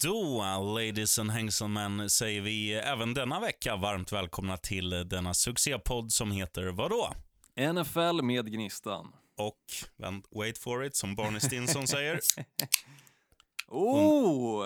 Då, ladies and gentlemen, säger vi även denna vecka varmt välkomna till denna succépodd som heter vadå? NFL med Gnistan. Och, wait for it, som Barney Stinson säger, Oh!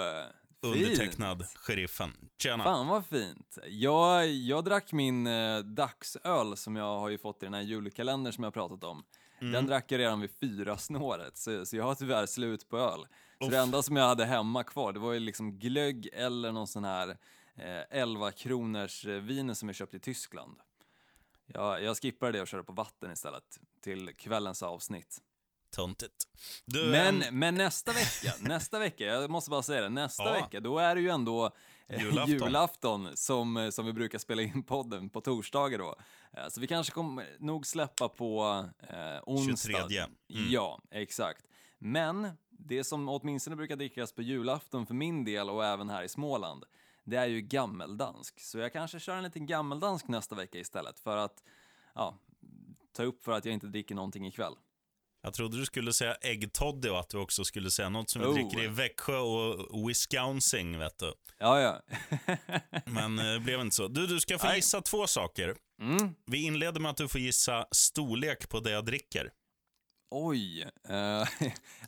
undertecknad sheriffen. Tjena. Fan vad fint. Jag, jag drack min eh, dagsöl som jag har ju fått i den här julkalendern som jag pratat om. Mm. Den drack jag redan vid fyra snåret, så, så jag har tyvärr slut på öl. Så det enda som jag hade hemma kvar, det var ju liksom glögg eller någon sån här eh, 11 kronors eh, vin som jag köpte i Tyskland. Jag, jag skippade det och körde på vatten istället till kvällens avsnitt. Töntigt. Du, Men, ehm, men nästa vecka, nästa vecka, jag måste bara säga det, nästa Ja. vecka, då är det ju ändå eh, Julafton. julafton som, eh, som vi brukar spela in podden på torsdagar då. Eh, Så vi kanske kommer nog släppa på eh, onsdag. 23. Mm. Ja, exakt. Men det som åtminstone brukar drickas på julafton för min del och även här i Småland, det är ju gammeldansk. Så jag kanske kör en liten gammeldansk nästa vecka istället för att ja, ta upp för att jag inte dricker någonting ikväll. Jag trodde du skulle säga äggtoddy och att du också skulle säga något som vi Oh. dricker i Växjö och Wisconsin, vet du. Ja, ja. Men eh, det blev inte så. Du, du ska få Nej. gissa två saker. Mm. Vi inleder med att du får gissa storlek på det jag dricker. Oj.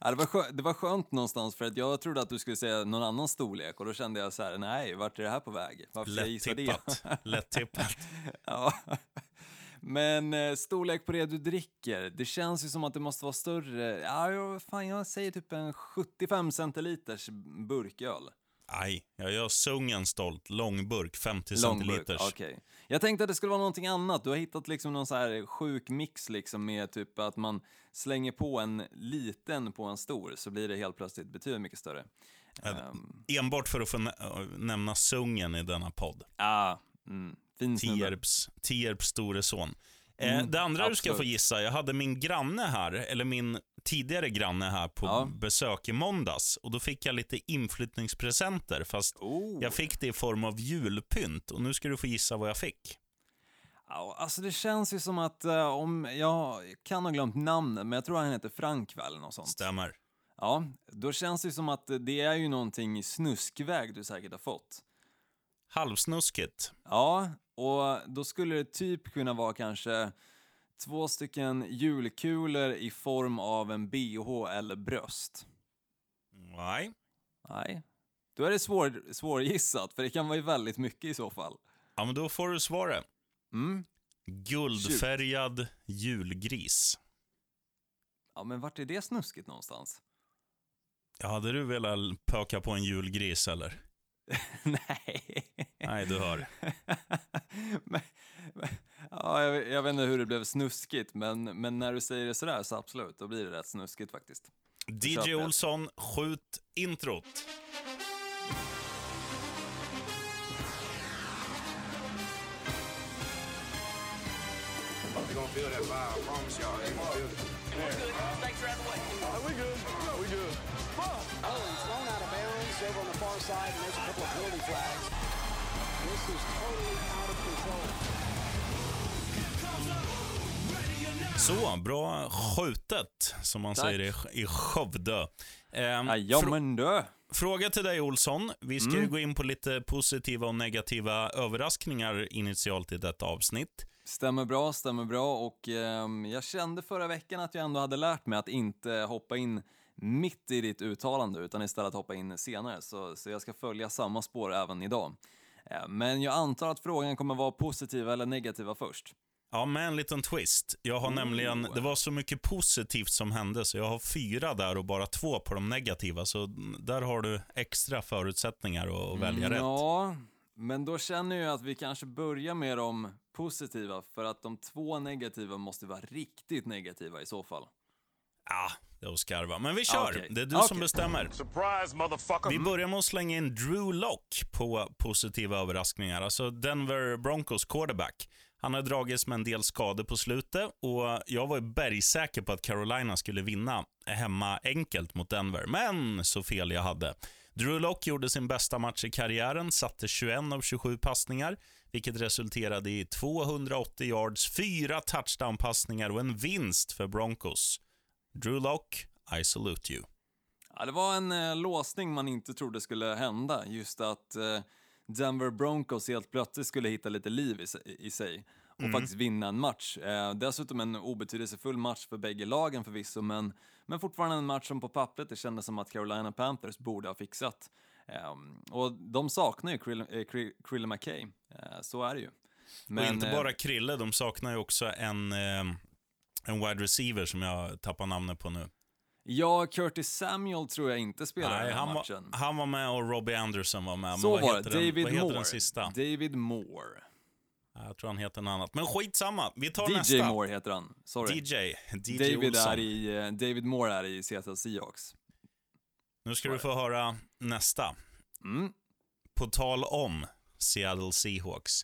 ja, det, var skö- det var skönt någonstans för att jag trodde att du skulle säga någon annan storlek och då kände jag så här, nej, vart är det här på väg? Varför gissa det? Lätt-tippat. Lätt-tippat. ja. Men eh, storlek på det du dricker, det känns ju som att det måste vara större. Ja, jag, fan, jag säger typ en 75 centiliters burköl. Nej, jag gör sungen stolt. Långburk, 50 Långburk, centiliters. okej. Jag tänkte att det skulle vara någonting annat. Du har hittat liksom någon så här sjuk mix liksom med typ att man slänger på en liten på en stor så blir det helt plötsligt betydligt mycket större. Ehm, Enbart för att få nä- nämna sungen i denna podd. ah, mm, fin. Tierps, Tierps store son. Eh, Mm, det andra du ska få absolut. gissa, jag hade min granne här, eller min tidigare granne här på Ja. besök i måndags. Och då fick jag lite inflyttningspresenter, fast Oh. jag fick det i form av julpynt. Och nu ska du få gissa vad jag fick. Alltså det känns ju som att eh, om, jag kan ha glömt namnet, men jag tror han heter Frank väl, eller något sånt. Stämmer. Ja, då känns det ju som att det är ju någonting i snuskväg du säkert har fått. Halvsnuskigt. Ja, och då skulle det typ kunna vara kanske två stycken julkulor i form av en bh eller bröst. Nej. Nej, då är det svår, svårgissat, för det kan vara ju väldigt mycket i så fall. Ja, men då får du svaret. Mm. Guldfärgad julgris. Ja, men vart är det snuskigt någonstans? Ja, hade du velat pöka på en julgris eller? Nej. Nej, du hör. men, men, ja, jag, jag vet inte hur det blev snuskigt, men, men när du säger det sådär så absolut, då blir det rätt snuskigt faktiskt. DJ. Olsson, skjut introt. They're gonna feel that vibe. I promise y'all, they gonna feel it. we good. No, we good. Oh, he's thrown over on the far side, and there's a couple of penalty flags. This is totally out of control. Så, bra skjutet, som man Tack. säger i, i Skövde. Ehm, du! fråga till dig, Olsson. Vi ska ju gå in på lite positiva och negativa överraskningar initialt i detta avsnitt. Stämmer bra, stämmer bra och ehm, jag kände förra veckan att jag ändå hade lärt mig att inte hoppa in mitt i ditt uttalande utan istället hoppa in senare så, så jag ska följa samma spår även idag. Eh, Men jag antar att frågan kommer vara positiva eller negativa först. Ja, med en liten twist. Jag har nämligen, det var så mycket positivt som hände, så jag har fyra där och bara två på de negativa. Så där har du extra förutsättningar att, att välja rätt. Ja, men då känner jag att vi kanske börjar med de positiva för att de två negativa måste vara riktigt negativa i så fall. Ja, det är att skarva. Men vi kör. Okej. Det är du Okej. som bestämmer. Surprise, motherfucker. Vi börjar med att slänga in Drew Lock på positiva överraskningar. Alltså Denver Broncos quarterback. Han har dragits med en del skador på slutet och jag var ju bergsäker på att Carolina skulle vinna hemma enkelt mot Denver. Men så fel jag hade. Drew Lock gjorde sin bästa match i karriären, satte 21 av 27 passningar, vilket resulterade i 280 yards, fyra touchdown-passningar och en vinst för Broncos. Drew Lock, I salute you. Ja, det var en eh, låsning man inte trodde skulle hända. Just att eh, Denver Broncos helt plötsligt skulle hitta lite liv i, sig- i sig och faktiskt vinna en match. Eh, dessutom en obetydelsefull match för bägge lagen förvisso, men, men fortfarande en match som på pappret det kändes som att Carolina Panthers borde ha fixat. Ehm, och de saknar ju Krill, eh, Krill, Krille McKay, eh, så är det ju. och inte eh, bara Krille, de saknar ju också en, eh, en wide receiver som jag tappar namnet på nu. Ja, Curtis Samuel tror jag inte spelar Nej, den här han, matchen. var, han var med och Robbie Anderson var med. Så var det, den, David heter Moore. den sista? David Moore. Jag tror han heter något annat. Men skitsamma, vi tar DJ nästa. Moore heter han, sorry. DJ. DJ David, är i, eh, David Moore är i Seattle Seahawks. Nu ska du få höra nästa. Mm. På tal om Seattle Seahawks.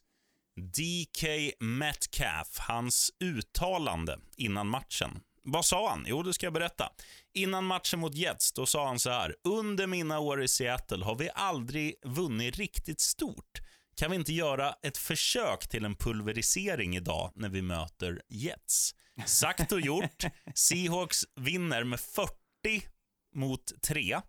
DK Metcalf, hans uttalande innan matchen. Vad sa han? Jo, det ska jag berätta. Innan matchen mot Jets, då sa han så här. Under mina år i Seattle har vi aldrig vunnit riktigt stort. Kan vi inte göra ett försök till en pulverisering idag när vi möter Jets? Sagt och gjort. Seahawks vinner med 40 mot 3.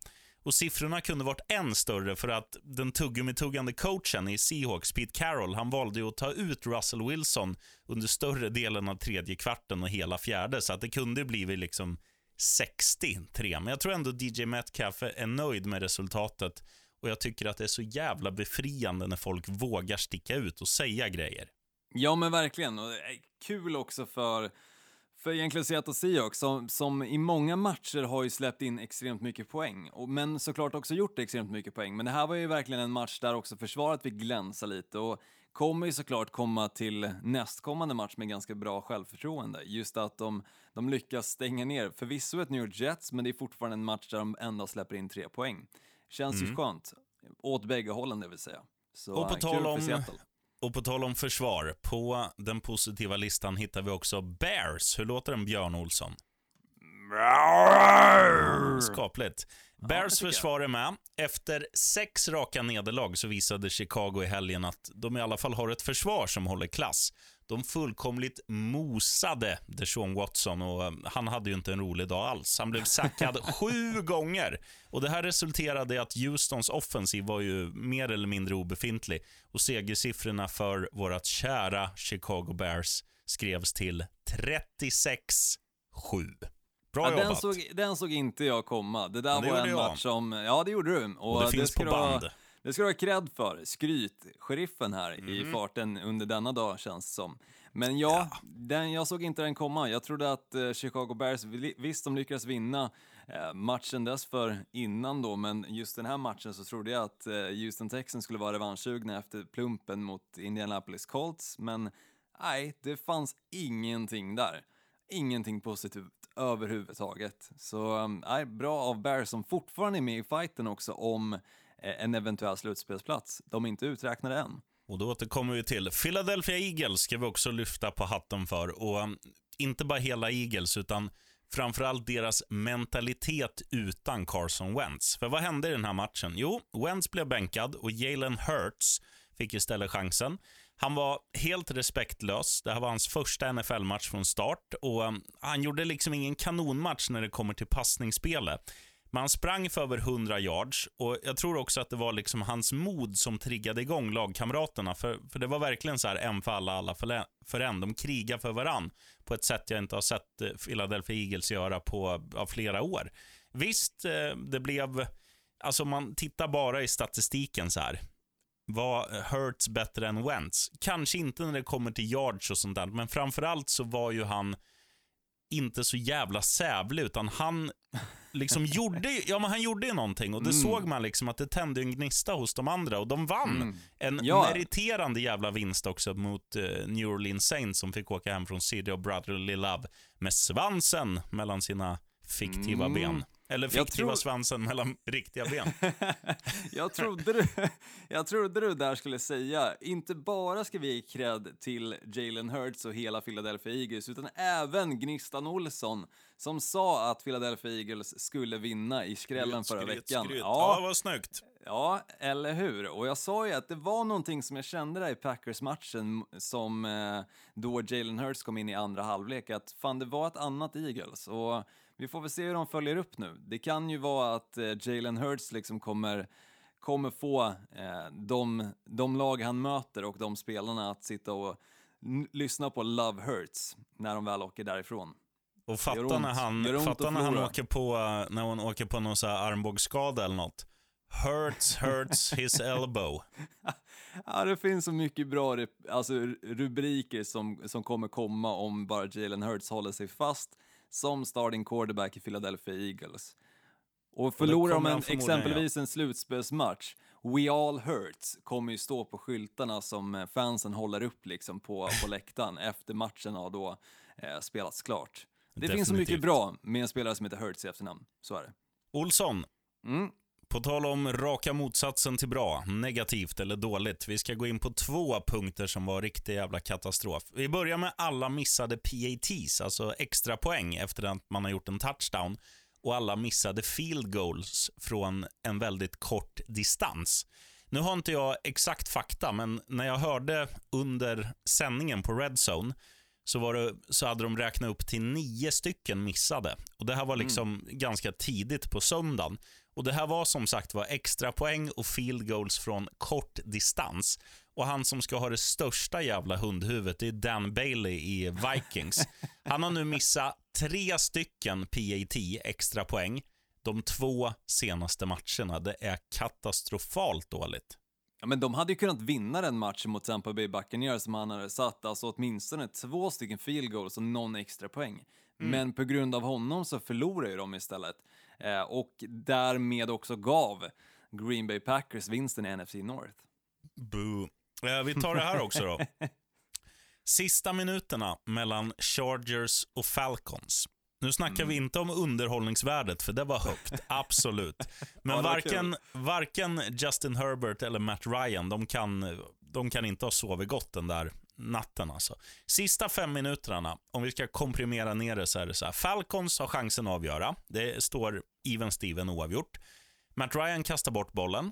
Och siffrorna kunde varit än större för att den tuggummi-tuggande coachen i Seahawks, Pete Carroll, han valde ju att ta ut Russell Wilson under större delen av tredje kvarten och hela fjärde, så att det kunde blivit liksom 63. Men jag tror ändå DJ Metcalf är nöjd med resultatet och jag tycker att det är så jävla befriande när folk vågar sticka ut och säga grejer. Ja, men verkligen. Och det är kul också för, för egentligen Seattle Seahawks som, som i många matcher har ju släppt in extremt mycket poäng, och, men såklart också gjort extremt mycket poäng. Men det här var ju verkligen en match där också försvaret fick glänsa lite och kommer ju såklart komma till nästkommande match med ganska bra självförtroende. Just att de, de lyckas stänga ner, förvisso ett New York Jets, men det är fortfarande en match där de ändå släpper in tre poäng. Känns ju skönt. Åt bägge hållen, det vill säga. Så Och på tal om-. Och på tal om försvar, på den positiva listan hittar vi också Bears. Hur låter en Björn Olsson? Skapligt. Bears jag. försvar är med. Efter sex raka nederlag så visade Chicago i helgen att de i alla fall har ett försvar som håller klass. De fullkomligt mosade Deshaun Watson och eh, han hade ju inte en rolig dag alls. Han blev sackad sju gånger. Och Det här resulterade i att Houstons offensiv var ju mer eller mindre obefintlig. Och segersiffrorna för vårt kära Chicago Bears skrevs till 36-7. Bra Ja, den, såg, den såg inte jag komma. Det där Det var en jag. match som, ja det gjorde du. Och det finns ska på band. Det ska du ha cred för. Skryt, sheriffen här Mm. i farten under denna dag känns det som. Men ja, Den, jag såg inte den komma. Jag trodde att eh, Chicago Bears, vi- visst de lyckades vinna eh, matchen dessför innan då, men just den här matchen så trodde jag att eh, Houston Texans skulle vara revanschsugna efter plumpen mot Indianapolis Colts, men nej, det fanns ingenting där. Ingenting positivt överhuvudtaget. Så um, nej, bra av Bears som fortfarande är med i fighten också om eh, Eh, en eventuell slutspelsplats. De är inte uträknade än. Och då återkommer vi till Philadelphia Eagles ska vi också lyfta på hatten för. Och um, inte bara hela Eagles, utan framförallt deras mentalitet utan Carson Wentz. För vad hände i den här matchen? Jo, Wentz blev bänkad och Jalen Hurts fick istället chansen. Han var helt respektlös. Det här var hans första NFL-match från start och um, han gjorde liksom ingen kanonmatch när det kommer till passningsspelet. Men han sprang för över 100 yards och jag tror också att det var liksom hans mod som triggade igång lagkamraterna. För, för det var verkligen så här en för alla, alla för, för en. De krigar för varann på ett sätt jag inte har sett eh, Philadelphia Eagles göra på av flera år. Visst, eh, det blev... Alltså man tittar bara i statistiken så här. Var Hurts bättre än Wentz? Kanske inte när det kommer till yards och sånt där, men framförallt så var ju han inte så jävla sävlig, utan han liksom gjorde, ja, men han gjorde ju någonting och det Mm. såg man liksom att det tände en gnista hos de andra och de vann. Mm. En Ja. meriterande jävla vinst också mot eh, New Orleans Saints som fick åka hem från City of Brotherly Love med svansen mellan sina fiktiva Mm. ben. Eller fiktiva tror- svansen mellan riktiga ben. jag, trodde du, jag trodde du där skulle säga, inte bara ska vi ge cred till Jalen Hurts och hela Philadelphia Eagles, utan även Gnistan Olsson som sa att Philadelphia Eagles skulle vinna i skrällen förra Skryt, veckan. skryt. Ja, vad snyggt. Ja, eller hur? Och jag sa ju att det var någonting som jag kände där i Packers-matchen som eh, då Jalen Hurts kom in i andra halvlek, att fan det var ett annat Eagles. Och vi får väl se hur de följer upp nu. Det kan ju vara att eh, Jalen Hurts liksom kommer, kommer få eh, de, de lag han möter och de spelarna att sitta och lyssna på Love Hurts när de väl åker därifrån. Och fatta när han, fatta att när han åker på, eh, när hon åker på någon så här armbågsskada eller något. Hurts, hurts his elbow. Ja, det finns så mycket bra alltså, rubriker som, som kommer komma om bara Jalen Hurts håller sig fast som starting quarterback i Philadelphia Eagles. Och förlorar de en, exempelvis en slutspelsmatch, We all hurts kommer ju stå på skyltarna som eh, fansen håller upp liksom på, på läktaren efter matchen har då eh, spelats klart. Det finns så mycket Definitivt. bra med en spelare som heter Hurts i efternamn, så är det. Olsson, Mm. På tal om raka motsatsen till bra, negativt eller dåligt. Vi ska gå in på två punkter som var riktig jävla katastrof. Vi börjar med alla missade PATs, alltså extra poäng efter att man har gjort en touchdown. Och alla missade field goals från en väldigt kort distans. Nu har inte jag exakt fakta, men när jag hörde under sändningen på Redzone så, var det, så hade de räknat upp till nio stycken missade. Och Det här var liksom ganska tidigt på söndagen. Och Det här var som sagt var extra poäng och field goals från kort distans. Och Han som ska ha det största jävla hundhuvudet det är Dan Bailey i Vikings. Han har nu missat tre stycken PAT, extra poäng, de två senaste matcherna. Det är katastrofalt dåligt. Ja, men de hade ju kunnat vinna den matchen mot Tampa Bay Buccaneers som han hade satt, alltså åtminstone två stycken field goals och någon extra poäng. Men på grund av honom så förlorade ju de istället. Eh, och därmed också gav Green Bay Packers vinsten i NFC North. Boo. Eh, vi tar det här också då. Sista minuterna mellan Chargers och Falcons. Nu snackar vi inte om underhållningsvärdet, för det var högt. Absolut. Men Ja, varken, varken Justin Herbert eller Matt Ryan, de kan, de kan inte ha sovit gott den där natten. Alltså. Sista fem minuterna, om vi ska komprimera ner det, så är det så här. Falcons har chansen att avgöra. Det står even Steven oavgjort. Matt Ryan kastar bort bollen.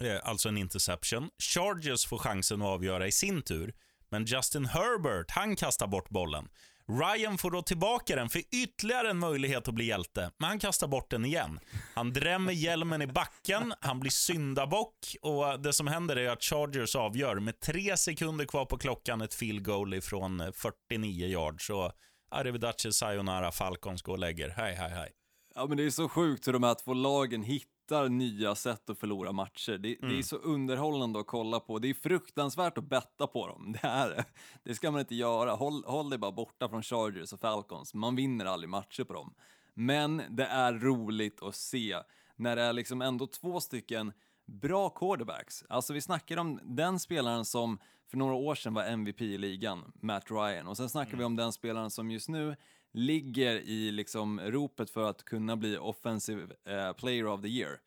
Eh, alltså en interception. Chargers får chansen att avgöra i sin tur, men Justin Herbert, han kastar bort bollen. Ryan får då tillbaka den för ytterligare en möjlighet att bli hjälte, men han kastar bort den igen. Han drämmer hjälmen i backen, han blir syndabock och det som händer är att Chargers avgör med tre sekunder kvar på klockan ett field goal ifrån eh, 49 yards. Så arrivederci sayonara, Falcons går och lägger. Hej, hej, hej. Ja, men det är så sjukt hur de här två lagen hittar nya sätt att förlora matcher. Det, det är så underhållande att kolla på. Det är fruktansvärt att betta på dem. Det, är, det. det ska man inte göra. Håll, håll dig bara borta från Chargers och Falcons. Man vinner aldrig matcher på dem. Men det är roligt att se när det är liksom ändå två stycken bra quarterbacks. Alltså vi snackar om den spelaren som för några år sedan var MVP i ligan, Matt Ryan. Och sen snackar vi om den spelaren som just nu ligger i liksom ropet för att kunna bli offensive eh, player of the year.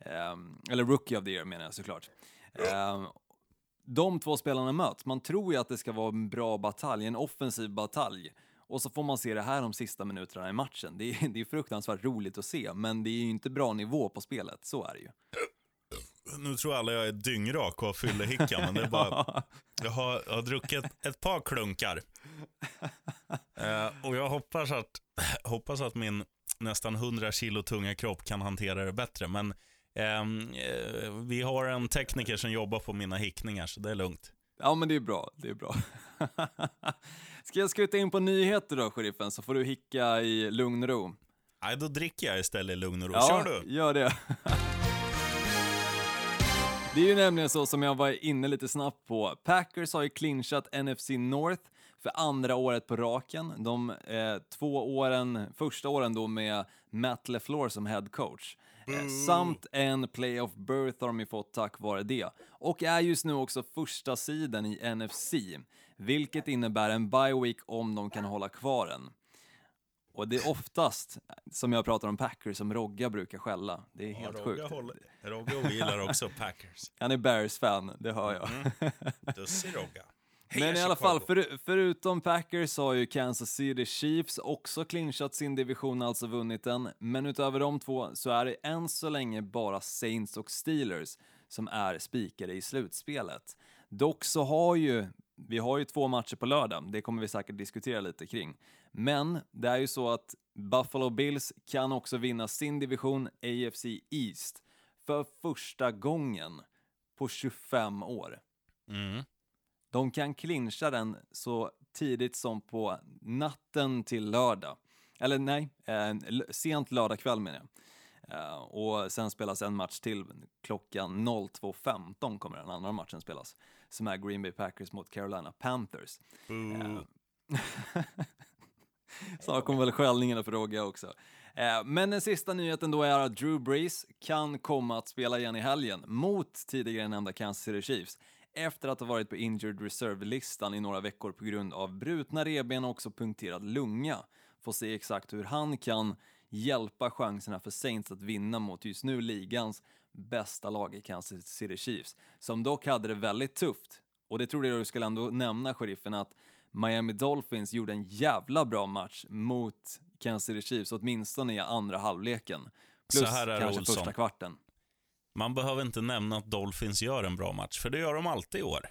Ehm, eller rookie of the year menar jag såklart. Ehm, de två spelarna möts. Man tror ju att det ska vara en bra batalj, en offensiv batalj. Och så får man se det här de sista minuterna i matchen. Det är, det är fruktansvärt roligt att se, men det är ju inte bra nivå på spelet, så är det ju. Nu tror alla jag är dyngrak och har fyllehicka, men det är bara... Jag har, jag har druckit ett par klunkar. Eh, och jag hoppas att, hoppas att min nästan 100 kilo tunga kropp kan hantera det bättre. Men ehm, eh, vi har en tekniker som jobbar på mina hickningar, så det är lugnt. Ja, men det är bra. Det är bra. Ska jag skuta in på nyheter då, sheriffen, så får du hicka i lugn och ro? Nej, då dricker jag istället i lugn och ro. Ja, Kör du! gör det. Det är ju nämligen så som jag var inne lite snabbt på. Packers har ju clinchat NFC North för andra året på raken. De eh, två åren, första åren då med Matt LeFleur som head coach. Eh, samt en playoff berth har de ju fått tack vare det. Och är just nu också första sidan i NFC, vilket innebär en bye week om de kan hålla kvar den. Och det är oftast, som jag pratar om Packers, som Rogga brukar skälla. Det är helt Rogga, sjukt. håller, Rogga gillar också Packers. Han är Bears-fan, det hör jag. Dussi Rogga. Men i alla fall, för, förutom Packers har ju Kansas City Chiefs också clinchat sin division, alltså vunnit den. Men utöver de två så är det än så länge bara Saints och Steelers som är spikade i slutspelet. Dock så har ju, vi har ju två matcher på lördag, det kommer vi säkert diskutera lite kring. Men det är ju så att Buffalo Bills kan också vinna sin division AFC East för första gången på 25 år. Mm. De kan clincha den så tidigt som på natten till lördag. Eller nej, eh, sent lördag kväll menar jag. Eh, och sen spelas en match till klockan 02.15 kommer den andra matchen spelas. Som är Green Bay Packers mot Carolina Panthers. Boo. Snart kommer väl skällningarna för Rogge också. Eh, Men den sista nyheten då är att Drew Brees kan komma att spela igen i helgen mot tidigare nämnda Kansas City Chiefs efter att ha varit på injured reserve-listan i några veckor på grund av brutna revben och också punkterad lunga. Får se exakt hur han kan hjälpa chanserna för Saints att vinna mot just nu ligans bästa lag i Kansas City Chiefs, som dock hade det väldigt tufft. Och det trodde jag du skulle ändå nämna, sheriffen, att Miami Dolphins gjorde en jävla bra match mot Kansas City Chiefs, åtminstone i andra halvleken. Plus kanske Olsson. första kvarten. Man behöver inte nämna att Dolphins gör en bra match, för det gör de alltid i år.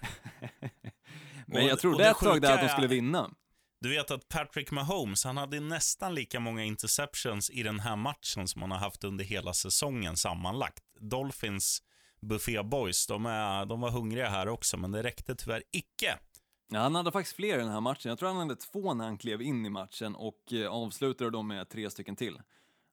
Men jag trodde det ett tag där att de skulle vinna. Du vet att Patrick Mahomes, han hade nästan lika många interceptions i den här matchen som han har haft under hela säsongen sammanlagt. Dolphins Buffet Boys, de, är, de var hungriga här också, men det räckte tyvärr icke. Ja, han hade faktiskt fler i den här matchen. Jag tror han hade två när han klev in i matchen och eh, avslutade dem med tre stycken till.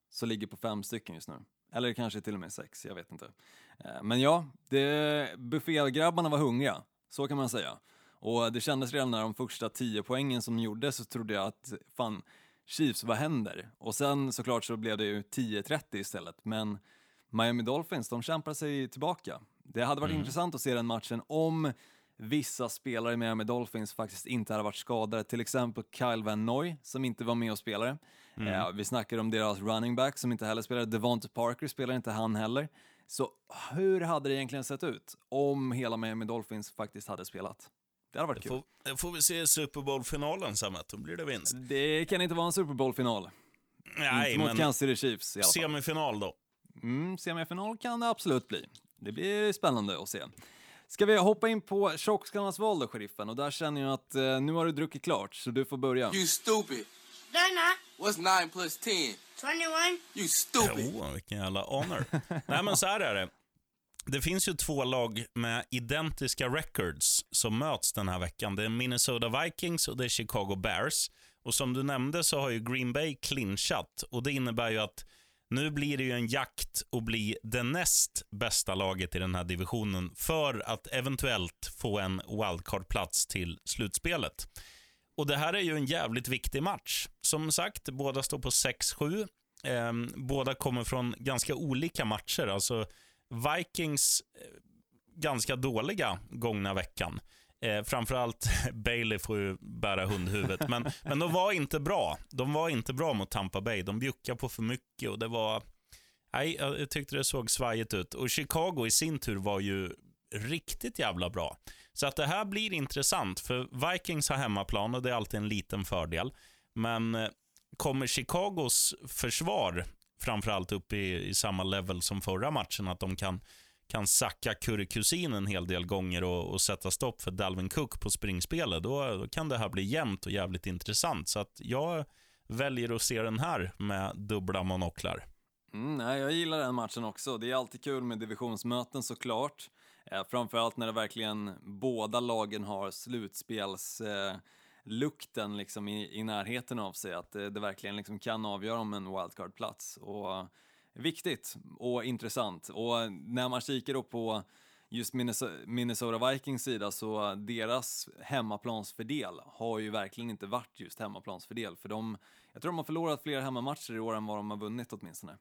Så ligger på fem stycken just nu. Eller kanske till och med sex, jag vet inte. Eh, Men ja, det, buffégrabbarna var hungriga, så kan man säga. Och det kändes redan när de första tio poängen som gjordes så trodde jag att fan, Chiefs, vad händer? Och sen såklart så blev det ju 10-30 istället, men Miami Dolphins, de kämpar sig tillbaka. Det hade varit intressant att se den matchen om vissa spelare i Miami Dolphins faktiskt inte hade varit skadade. Till exempel Kyle Van Noy som inte var med och spelade. Eh, vi snackar om deras running back som inte heller spelade. Devonte Parker spelar inte han heller. Så hur hade det egentligen sett ut om hela Miami Dolphins faktiskt hade spelat? Det hade varit Det kul. får, det får vi se Super Bowl-finalen du. då blir det vinst. Det kan inte vara en Super Bowl-final. Nej, inte mot men Kansas City Chiefs i alla fall. semifinal då. Mm, semifinal kan det absolut bli. Det blir spännande att se. Ska vi hoppa in på tjockskallarnas val då, sheriffen? Och där känner jag att eh, nu har du druckit klart, så du får börja. You stupid. No, not. What's 9 plus 10? 21. You stupid. Oh, vilken jävla honor. Nej, men så här är det. Det finns ju två lag med identiska records som möts den här veckan. Det är Minnesota Vikings och det är Chicago Bears. Och som du nämnde så har ju Green Bay clinchat och det innebär ju att nu blir det ju en jakt att bli det näst bästa laget i den här divisionen för att eventuellt få en wildcard-plats till slutspelet. Och det här är ju en jävligt viktig match. Som sagt, båda står på 6-7. Eh, båda kommer från ganska olika matcher. Alltså Vikings eh, ganska dåliga gångna veckan. Eh, framförallt Bailey får ju bära hundhuvudet. Men, men de var inte bra. De var inte bra mot Tampa Bay. De bjuckade på för mycket och det var... Nej, jag tyckte det såg svajigt ut. Och Chicago i sin tur var ju riktigt jävla bra. Så att det här blir intressant, för Vikings har hemmaplan och det är alltid en liten fördel. Men eh, kommer Chicagos försvar framförallt upp i, i samma level som förra matchen, att de kan, kan sacka Kurikusin en hel del gånger och, och sätta stopp för Dalvin Cook på springspelet, då, då kan det här bli jämnt och jävligt intressant. Så att jag väljer att se den här med dubbla monoklar. Mm, nej, jag gillar den matchen också. Det är alltid kul med divisionsmöten såklart. Eh, framförallt när det verkligen båda lagen har slutspelslukten eh, lukten liksom i, i närheten av sig. Att det, det verkligen liksom kan avgöra om en wildcard-plats. Och viktigt och intressant. Och när man kikar då på just Minnesota, Vikings sida så deras hemmaplansfördel har ju verkligen inte varit just hemmaplansfördel. För de, jag tror de har förlorat fler hemmamatcher i år än vad de har vunnit åtminstone.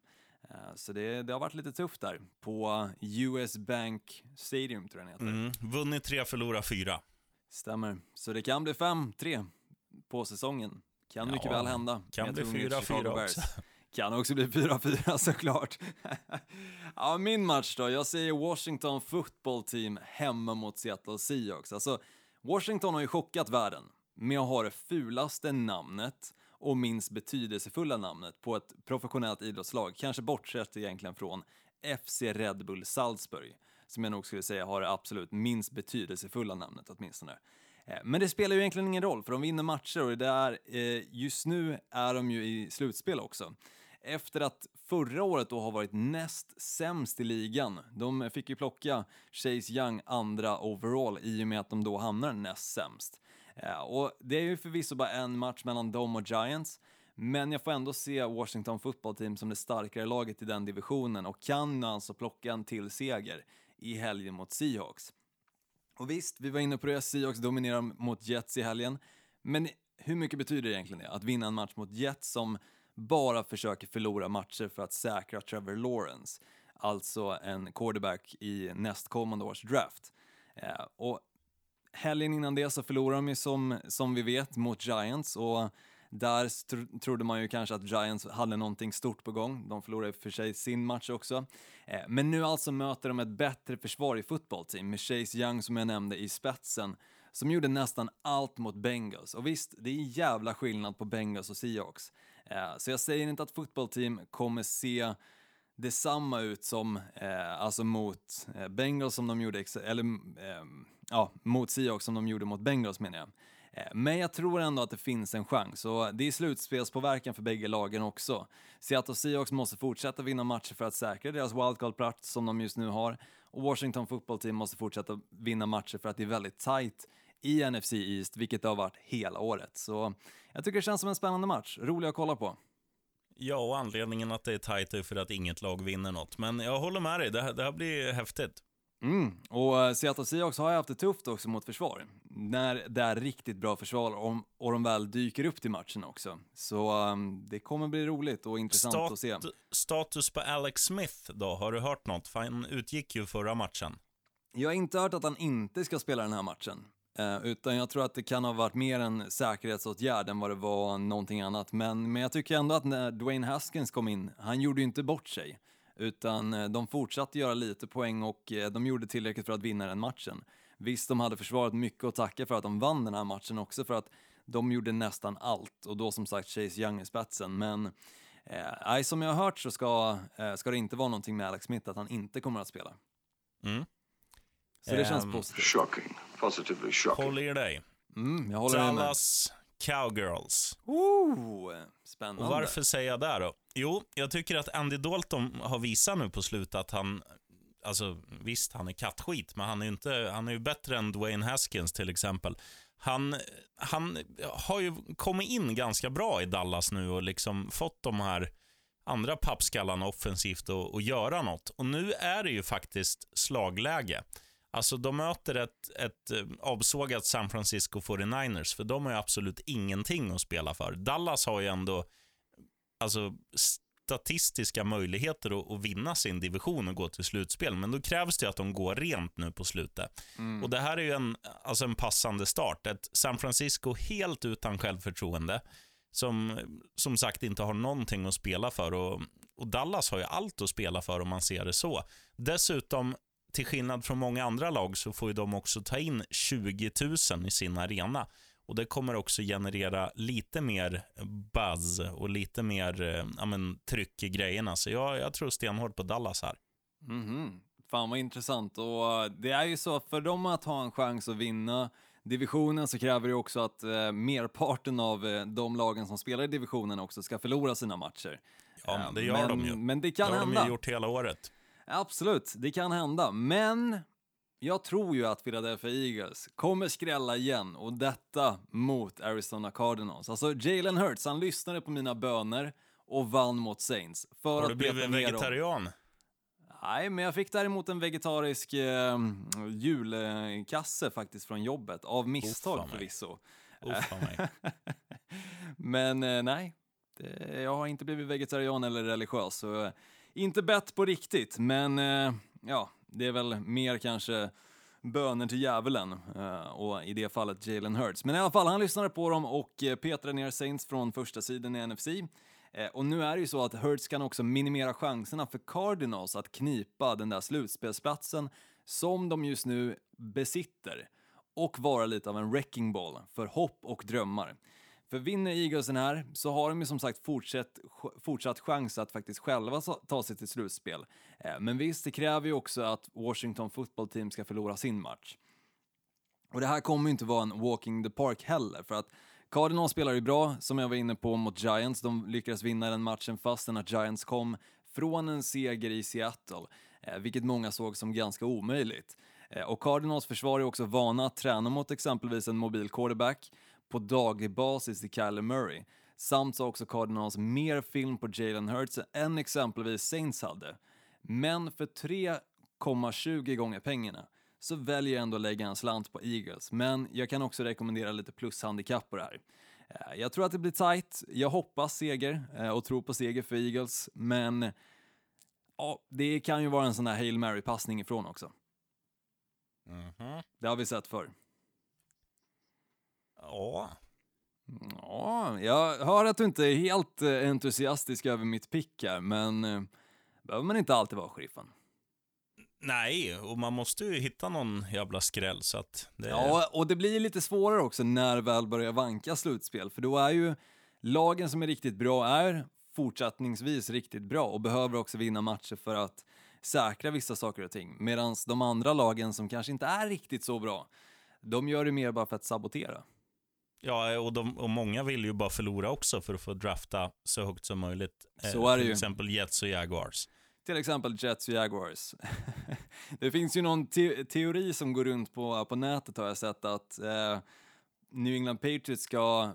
Eh, Så det, det har varit lite tufft där på US Bank Stadium tror jag den heter. Mm. Vunnit tre, förlorat fyra. Stämmer. Så det kan bli 5-3 på säsongen. Kan Ja, mycket väl hända. kan bli tror med 4-4 Chicago Bears. också. Kan också bli 4-4 såklart. ja, min match då. Jag säger Washington football team hemma mot Seattle Seahawks. Alltså, Washington har ju chockat världen med att ha det fulaste namnet och minst betydelsefulla namnet på ett professionellt idrottslag. Kanske bortsett egentligen från FC Red Bull Salzburg, som jag nog skulle säga har det absolut minst betydelsefulla namnet åtminstone. Eh, men det spelar ju egentligen ingen roll, för de vinner matcher och det är, eh, just nu är de ju i slutspel också. Efter att förra året då har varit näst sämst i ligan. De fick ju plocka Chase Young andra overall i och med att de då hamnar näst sämst. Eh, och det är ju förvisso bara en match mellan dem och Giants, men jag får ändå se Washington football team som det starkare laget i den divisionen och kan alltså plocka en till seger i helgen mot Seahawks. Och visst, vi var inne på det, Seahawks dominerar mot Jets i helgen, men hur mycket betyder det egentligen det? Att vinna en match mot Jets som bara försöker förlora matcher för att säkra Trevor Lawrence, alltså en quarterback i nästkommande års draft. Eh, och helgen innan det så förlorade de ju som, som vi vet mot Giants och där tr- trodde man ju kanske att Giants hade någonting stort på gång. De förlorade för sig sin match också. Eh, men nu alltså möter de ett bättre försvar i fotbollteam med Chase Young som jag nämnde i spetsen som gjorde nästan allt mot Bengals. Och visst, det är jävla skillnad på Bengals och Seahawks. Eh, så jag säger inte att fotbollsteam kommer se detsamma ut som, eh, alltså mot eh, Bengals som de gjorde, eller eh, ja, mot Seahawks som de gjorde mot Bengals menar jag. Eh, Men jag tror ändå att det finns en chans och det är slutspelspåverkan för bägge lagen också. Seattle Seahawks måste fortsätta vinna matcher för att säkra deras wildcard-plats som de just nu har och Washington football team måste fortsätta vinna matcher för att det är väldigt tight i NFC East, vilket det har varit hela året. Så jag tycker det känns som en spännande match, rolig att kolla på. Ja, och anledningen att det är tajt är för att inget lag vinner något. Men jag håller med dig, det här, det här blir häftigt. Mm. Och eh, Seattle Seahawks har ju haft det tufft också mot försvar. När det är riktigt bra försvar och, och de väl dyker upp till matchen också. Så um, det kommer bli roligt och intressant att se. Stat- status på Alex Smith då, har du hört något? Han utgick ju förra matchen. Jag har inte hört att han inte ska spela den här matchen. Eh, utan jag tror att det kan ha varit mer en säkerhetsåtgärd än vad det var någonting annat. Men, men jag tycker ändå att när Dwayne Haskins kom in, han gjorde ju inte bort sig. Utan eh, de fortsatte göra lite poäng och eh, de gjorde tillräckligt för att vinna den matchen. Visst, de hade försvarat mycket att tacka för att de vann den här matchen också för att de gjorde nästan allt och då som sagt Chase Young i spetsen. Men eh, som jag har hört så ska, eh, ska det inte vara någonting med Alex Smith att han inte kommer att spela. Mm. Så det känns Ehm, positivt. Shocking. Positively shocking. Håll i dig. Mm, jag håller med. Dallas Cowgirls. Ooh, spännande. Och varför säger jag det då? Jo, jag tycker att Andy Dalton har visat nu på slutet att han, alltså visst, han är kattskit, men han är ju inte, han är ju bättre än Dwayne Haskins till exempel. Han, han har ju kommit in ganska bra i Dallas nu och liksom fått de här andra pappskallarna offensivt att göra något. Och nu är det ju faktiskt slagläge. Alltså de möter ett, ett eh, avsågat San Francisco 49ers, för de har ju absolut ingenting att spela för. Dallas har ju ändå alltså, statistiska möjligheter att, att vinna sin division och gå till slutspel, men då krävs det att de går rent nu på slutet. Och Det här är ju en, alltså en passande start. Ett San Francisco helt utan självförtroende, som som sagt inte har någonting att spela för. Och, och Dallas har ju allt att spela för om man ser det så. Dessutom, till skillnad från många andra lag, så får ju de också ta in 20 000 i sin arena. Och Det kommer också generera lite mer buzz och lite mer eh, ja, men, tryck i grejerna. Så jag, jag tror stenhårt på Dallas här. Mhm. Fan vad intressant. Och eh, det är ju så för dem att ha en chans att vinna divisionen så kräver det också att eh, merparten av eh, de lagen som spelar i divisionen också ska förlora sina matcher. Ja, Eh, men det gör men, de ju. Men det Det kan har de hända. ju gjort hela året. Absolut, det kan hända. Men jag tror ju att Philadelphia Eagles kommer skrälla igen och detta mot Arizona Cardinals. Alltså Jalen Hurts, han lyssnade på mina böner och vann mot Saints. För Har att du blivit beta ner dem. vegetarian? Nej, men jag fick däremot en vegetarisk eh, julkasse faktiskt från jobbet. Av misstag förvisso. Men eh, nej, jag har inte blivit vegetarian eller religiös. Så, eh, inte bett på riktigt, men eh, ja, det är väl mer kanske böner till djävulen eh, och i det fallet Jalen Hurts. Men i alla fall, han lyssnade på dem och eh, petade ner Saints från första sidan i NFC. Eh, och nu är det ju så att Hurts kan också minimera chanserna för Cardinals att knipa den där slutspelsplatsen som de just nu besitter och vara lite av en wrecking ball för hopp och drömmar. För vinner Eagles den här så har de ju som sagt fortsatt, fortsatt chans att faktiskt själva ta sig till slutspel. Eh, men visst, det kräver ju också att Washington football team ska förlora sin match. Och det här kommer ju inte vara en walking the park heller, för att Cardinals spelar ju bra, som jag var inne på, mot Giants. De lyckades vinna den matchen fastän att Giants kom från en seger i Seattle, eh, vilket många såg som ganska omöjligt. Eh, och Cardinals försvar är också vana att träna mot exempelvis en mobil quarterback på daglig basis i Kyler Murray. Samt så har också Cardinals mer film på Jalen Hurts än exempelvis Saints hade. Men för 3,20 gånger pengarna så väljer jag ändå att lägga en slant på Eagles, men jag kan också rekommendera lite plushandikapp på det här. Eh, Jag tror att det blir tight, jag hoppas seger eh, och tror på seger för Eagles, men ja, det kan ju vara en sån där Hail Mary-passning ifrån också. Det har vi sett förr. Ja, Ja, jag hör att du inte är helt eh, entusiastisk över mitt pick här, men eh, behöver man inte alltid vara sheriffen. nej, och man måste ju hitta någon jävla skräll så att det Ja, och det blir lite svårare också när väl börjar vanka slutspel, för då är ju lagen som är riktigt bra är fortsättningsvis riktigt bra och behöver också vinna matcher för att säkra vissa saker och ting, medan de andra lagen som kanske inte är riktigt så bra, de gör det mer bara för att sabotera. Ja, och, de, och många vill ju bara förlora också för att få drafta så högt som möjligt. Eh, Så är det till ju. exempel Jets och Jaguars. Till exempel Jets och Jaguars. det finns ju någon te teori som går runt på, på nätet har jag sett att eh, New England Patriots ska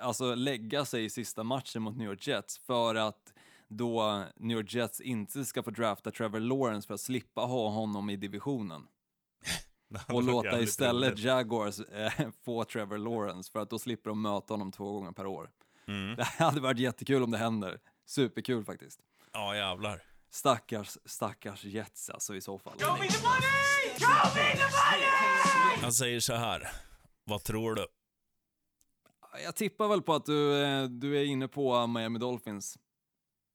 alltså lägga sig i sista matchen mot New York Jets för att då New York Jets inte ska få drafta Trevor Lawrence för att slippa ha honom i divisionen. Och låta istället Jaguars eh, få Trevor Lawrence för att då slipper de möta honom två gånger per år. Mm. Det hade varit jättekul om det händer. Superkul faktiskt. Ja, jävlar. Stackars, stackars Jets alltså i så fall. Jag säger så här. Vad tror du? Jag tippar väl på att du, eh, du är inne på Miami Dolphins.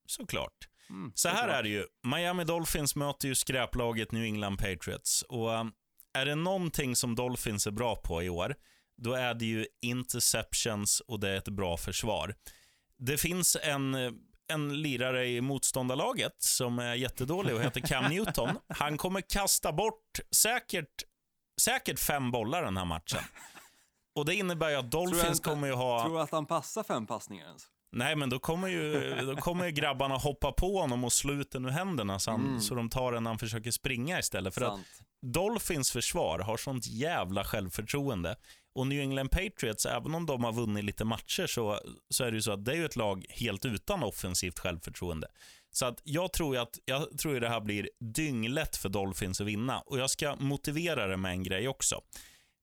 Såklart. Mm, Så här såklart. är det ju. Miami Dolphins möter ju skräplaget New England Patriots. Och um, är det någonting som Dolphins är bra på i år, då är det ju interceptions och det är ett bra försvar. Det finns en, en lirare i motståndarlaget som är jättedålig och heter Cam Newton. Han kommer kasta bort säkert, säkert fem bollar den här matchen. Och Det innebär ju att Dolphins kommer ju ha... Tror du att han passar fem passningar ens? Nej, men då kommer ju, då kommer ju grabbarna hoppa på honom och slå ut den ur händerna så, han, så de tar den när han försöker springa istället. För att. Dolphins försvar har sånt jävla självförtroende. Och New England Patriots, även om de har vunnit lite matcher, så, så är det ju så att det är ett lag helt utan offensivt självförtroende. Så att jag tror ju att jag tror att det här blir dynglätt för Dolphins att vinna. Och jag ska motivera det med en grej också.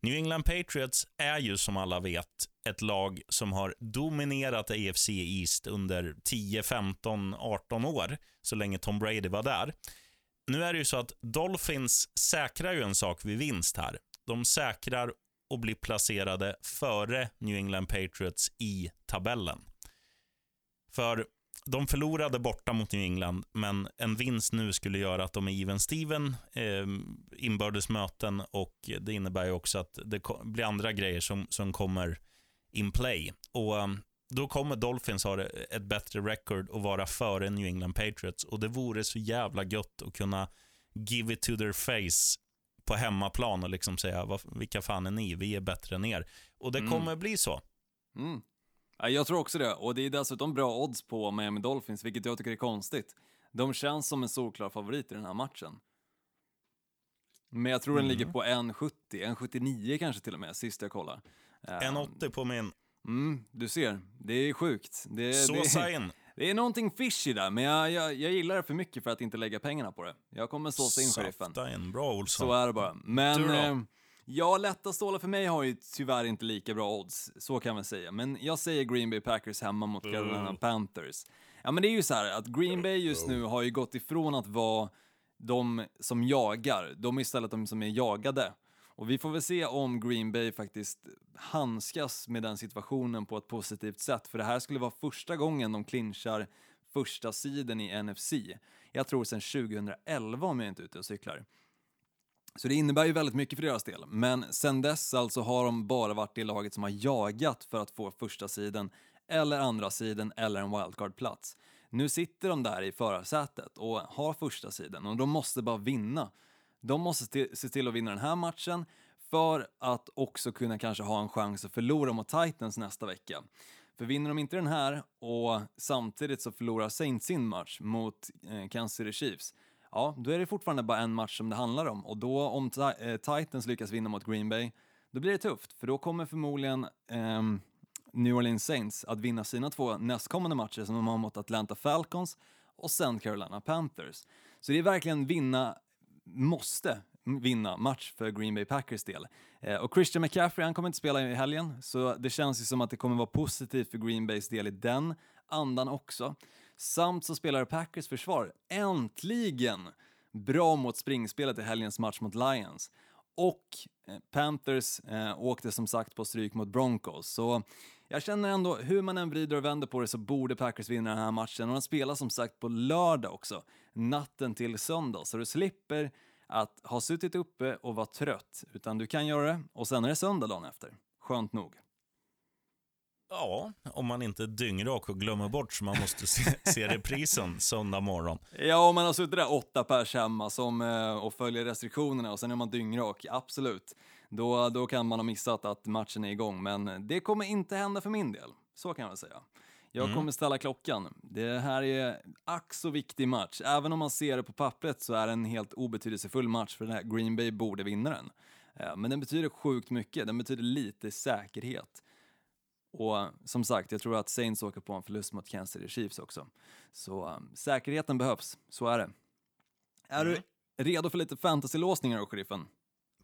New England Patriots är ju som alla vet ett lag som har dominerat AFC East under 10, 15, 18 år, så länge Tom Brady var där. Nu är det ju så att Dolphins säkrar ju en sak vid vinst här. De säkrar och blir placerade före New England Patriots i tabellen. För de förlorade borta mot New England, men en vinst nu skulle göra att de är even Steven eh, inbördes möten och det innebär ju också att det blir andra grejer som, som kommer in play. Och ehm, då kommer Dolphins ha ett bättre record och vara före New England Patriots och det vore så jävla gött att kunna give it to their face på hemmaplan och liksom säga "Vad- vilka fan är ni? Vi är bättre än er. Och det kommer bli så. Mm. Ja, jag tror också det, och det är dessutom bra odds på Miami Dolphins, vilket jag tycker är konstigt. De känns som en solklar favorit i den här matchen. Men jag tror den ligger på 1,70, 1,79 kanske till och med, sist jag kollade. Eh, En 80 på min. Mm, du ser, det är sjukt. Det, Såsa det, in. det är någonting fishy där, men jag, jag, jag gillar det för mycket för att inte lägga pengarna på det. Jag kommer såsa in sheriffen. Safta in. Bra Olsson. Så är det bara. Men Du då? eh, ja, lätta stålar för mig har ju tyvärr inte lika bra odds, så kan man säga. Men jag säger Green Bay Packers hemma mot Carolina Panthers. Ja, men det är ju så här att Green Bay just nu har ju gått ifrån att vara de som jagar, de är istället de som är jagade. Och vi får väl se om Green Bay faktiskt handskas med den situationen på ett positivt sätt, för det här skulle vara första gången de clinchar första sidan i NFC. Jag tror sedan 2011 om jag inte är ute och cyklar. Så det innebär ju väldigt mycket för deras del. Men sen dess alltså har de bara varit det laget som har jagat för att få första sidan eller andra sidan eller en wildcard-plats. Nu sitter de där i förarsätet och har första sidan och de måste bara vinna. De måste se- till att vinna den här matchen för att också kunna kanske ha en chans att förlora mot Titans nästa vecka. För vinner de inte den här och samtidigt så förlorar Saints sin match mot eh, Kansas City Chiefs, ja, då är det fortfarande bara en match som det handlar om och då om eh, Titans lyckas vinna mot Green Bay, då blir det tufft för då kommer förmodligen eh, New Orleans Saints att vinna sina två nästkommande matcher som de har mot Atlanta Falcons och sen Carolina Panthers. Så det är verkligen vinna, måste vinna match för Green Bay Packers del. Eh, och Christian McCaffrey, han kommer inte spela i helgen, så det känns ju som att det kommer vara positivt för Green Bays del i den andan också. Samt så spelar Packers försvar äntligen bra mot springspelet i helgens match mot Lions. Och eh, Panthers eh, åkte som sagt på stryk mot Broncos. Så jag känner ändå, hur man än vrider och vänder på det så borde Packers vinna den här matchen. Och de spelar som sagt på lördag också, natten till söndag. Så du slipper att ha suttit uppe och vara trött, utan du kan göra det och sen är det söndag dagen efter. Skönt nog. Ja, om man inte är dyngrak och glömmer bort så man måste se, se reprisen söndag morgon. Ja, om man har suttit där åtta pers hemma som, eh, och följer restriktionerna och sen är man dyngrak, absolut. Då, då kan man ha missat att matchen är igång, men det kommer inte hända för min del. Så kan jag väl säga. Jag kommer ställa klockan. Det här är ack så viktig match. Även om man ser det på pappret så är det en helt obetydelsefull match för den här Green Bay borde vinna den. Eh, Men den betyder sjukt mycket. Den betyder lite säkerhet. Och som sagt, jag tror att Saints åker på en förlust mot Kansas City Chiefs också. Så um, säkerheten behövs, så är det. Är du redo för lite fantasy-låsningar då, sheriffen?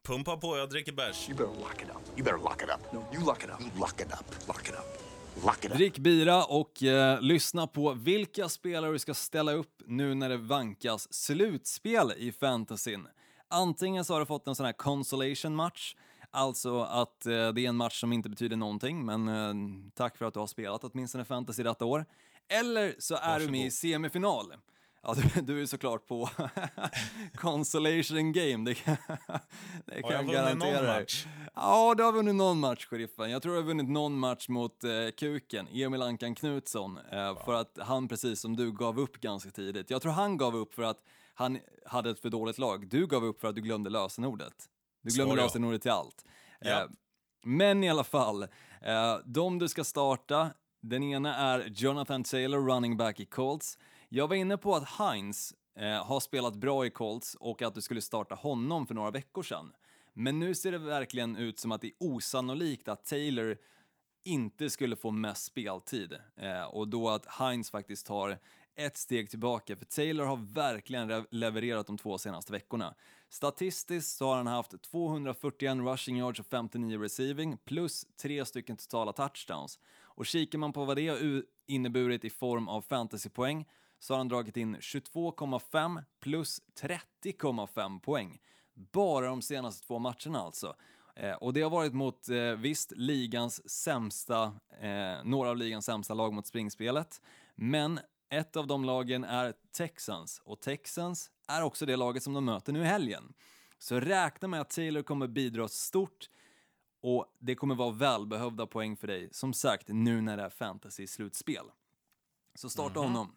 Pumpa på, jag dricker bärs. You better lock it up. You better lock it up. No, you lock it up. You lock it up. Lock it up. Lock it up. Drick bira och eh, lyssna på vilka spelare du ska ställa upp nu när det vankas slutspel i fantasyn. Antingen så har du fått en sån här consolation match, alltså att eh, det är en match som inte betyder någonting, men eh, tack för att du har spelat åtminstone fantasy detta år. Eller så är du med i semifinal. Ja, du, du är såklart på consolation game, det kan, det kan jag jag vunnit garantera någon dig. match? Ja, du har vunnit någon match, sheriffen. Jag tror du har vunnit någon match mot eh, kuken, Emil Ankan Knutsson, eh, för att han, precis som du, gav upp ganska tidigt. Jag tror han gav upp för att han hade ett för dåligt lag. Du gav upp för att du glömde lösenordet. Du glömde ja. lösenordet till allt. Ja. Eh, men i alla fall, eh, de du ska starta, den ena är Jonathan Taylor, running back i Colts. Jag var inne på att Heinz eh, har spelat bra i Colts och att du skulle starta honom för några veckor sedan. Men nu ser det verkligen ut som att det är osannolikt att Taylor inte skulle få mest speltid eh, och då att Heinz faktiskt tar ett steg tillbaka, för Taylor har verkligen levererat de två senaste veckorna. Statistiskt så har han haft 241 rushing yards och 59 receiving plus tre stycken totala touchdowns. Och kikar man på vad det har inneburit i form av fantasypoäng så har han dragit in 22,5 plus 30,5 poäng. Bara de senaste två matcherna alltså. Eh, och det har varit mot, eh, visst, ligans sämsta, eh, några av ligans sämsta lag mot springspelet. Men ett av de lagen är Texans och Texans är också det laget som de möter nu i helgen. Så räkna med att Taylor kommer bidra stort och det kommer vara välbehövda poäng för dig, som sagt, nu när det är fantasy-slutspel. Så starta honom.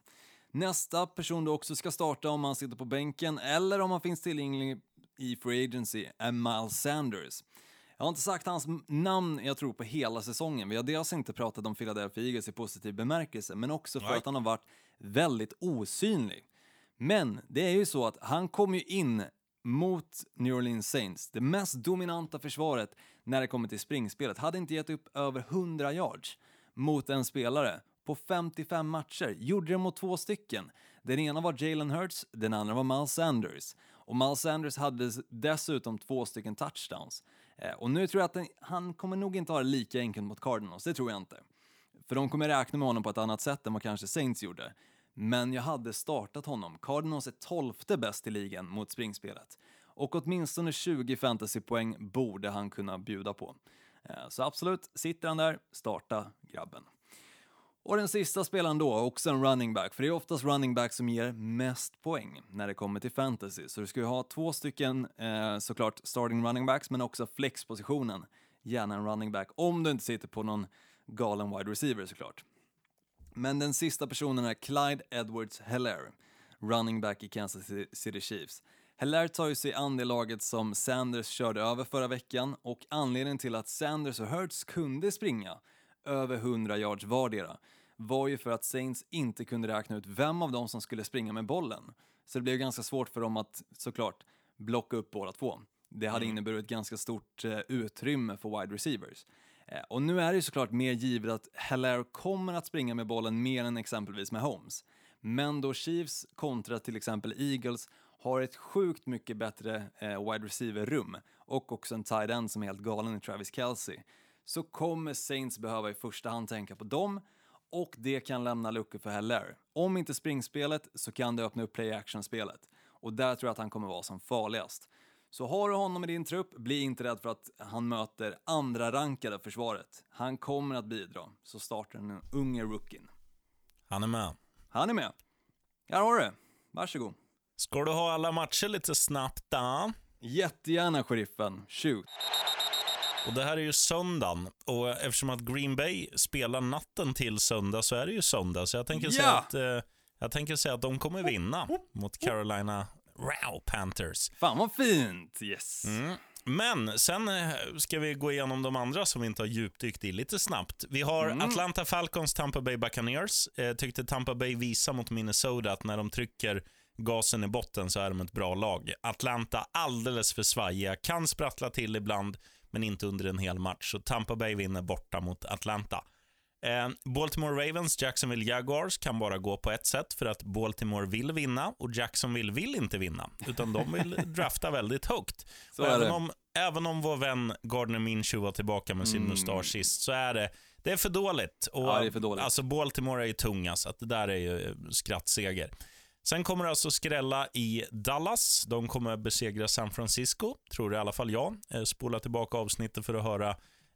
Nästa person du också ska starta om han sitter på bänken eller om han finns tillgänglig i Free Agency är Miles Sanders. Jag har inte sagt hans namn, jag tror, på hela säsongen. Vi har dels inte pratat om Philadelphia Eagles i positiv bemärkelse, men också för att han har varit väldigt osynlig. Men det är ju så att han kom ju in mot New Orleans Saints, det mest dominanta försvaret när det kommer till springspelet, hade inte gett upp över 100 yards mot en spelare på 55 matcher. Gjorde det mot två stycken. Den ena var Jalen Hurts, den andra var Miles Sanders. Och Miles Sanders hade dessutom två stycken touchdowns. Eh, och nu tror jag att den, han kommer nog inte ha det lika enkelt mot Cardinals, det tror jag inte. För de kommer räkna med honom på ett annat sätt än vad kanske Saints gjorde. Men jag hade startat honom. Cardinals är tolfte bäst i ligan mot springspelet. Och åtminstone 20 fantasypoäng borde han kunna bjuda på. Eh, så absolut, sitter han där, starta grabben. Och den sista spelaren då, också en running back, för det är oftast running back som ger mest poäng när det kommer till fantasy. Så du ska ju ha två stycken eh, såklart starting running backs, men också flexpositionen. Gärna en running back, om du inte sitter på någon galen wide receiver såklart. Men den sista personen är Clyde Edwards Heller, running back i Kansas City Chiefs. Heller tar ju sig an det laget som Sanders körde över förra veckan och anledningen till att Sanders och Hurts kunde springa över 100 yards vardera var ju för att Saints inte kunde räkna ut vem av dem som skulle springa med bollen. Så det blev ganska svårt för dem att såklart blocka upp båda två. Det hade inneburit ganska stort eh, utrymme för wide receivers. Eh, och nu är det ju såklart mer givet att Hilaire kommer att springa med bollen mer än exempelvis med Holmes. Men då Chiefs kontra till exempel Eagles har ett sjukt mycket bättre eh, wide receiver-rum och också en tight end som är helt galen i Travis Kelce så kommer Saints behöva i första hand tänka på dem och det kan lämna luckor för Heller. Om inte springspelet så kan det öppna upp play action-spelet och där tror jag att han kommer vara som farligast. Så har du honom i din trupp, bli inte rädd för att han möter andra rankade försvaret. Han kommer att bidra, så startar den unge rookien. Han är med. Han är med. Här har du. Varsågod. Ska du ha alla matcher lite snabbt då? Jättegärna, sheriffen. Shoot. Och det här är ju söndagen och eftersom att Green Bay spelar natten till söndag så är det ju söndag. Så jag tänker, säga, Ja! att, eh, jag tänker säga att de kommer vinna mot Carolina Row Panthers. Fan vad fint! Yes. Men sen eh, ska vi gå igenom de andra som vi inte har djupdykt i lite snabbt. Vi har Atlanta Falcons, Tampa Bay Buccaneers. Eh, tyckte Tampa Bay visa mot Minnesota att när de trycker gasen i botten så är de ett bra lag. Atlanta alldeles för svajiga, kan sprattla till ibland, men inte under en hel match. Så Tampa Bay vinner borta mot Atlanta. Eh, Baltimore Ravens, Jacksonville Jaguars kan bara gå på ett sätt för att Baltimore vill vinna och Jacksonville vill inte vinna, utan de vill drafta väldigt högt. Även, om, även om vår vän Gardner Minshew var tillbaka med sin mustasch sist, så är det, det är för dåligt. Och, Mm. Ja, är för dåligt. Alltså Baltimore är ju tunga, så att det där är ju skrattseger. Sen kommer det alltså skrälla i Dallas. De kommer besegra San Francisco, tror i alla fall jag. Eh, Spola tillbaka avsnittet för att höra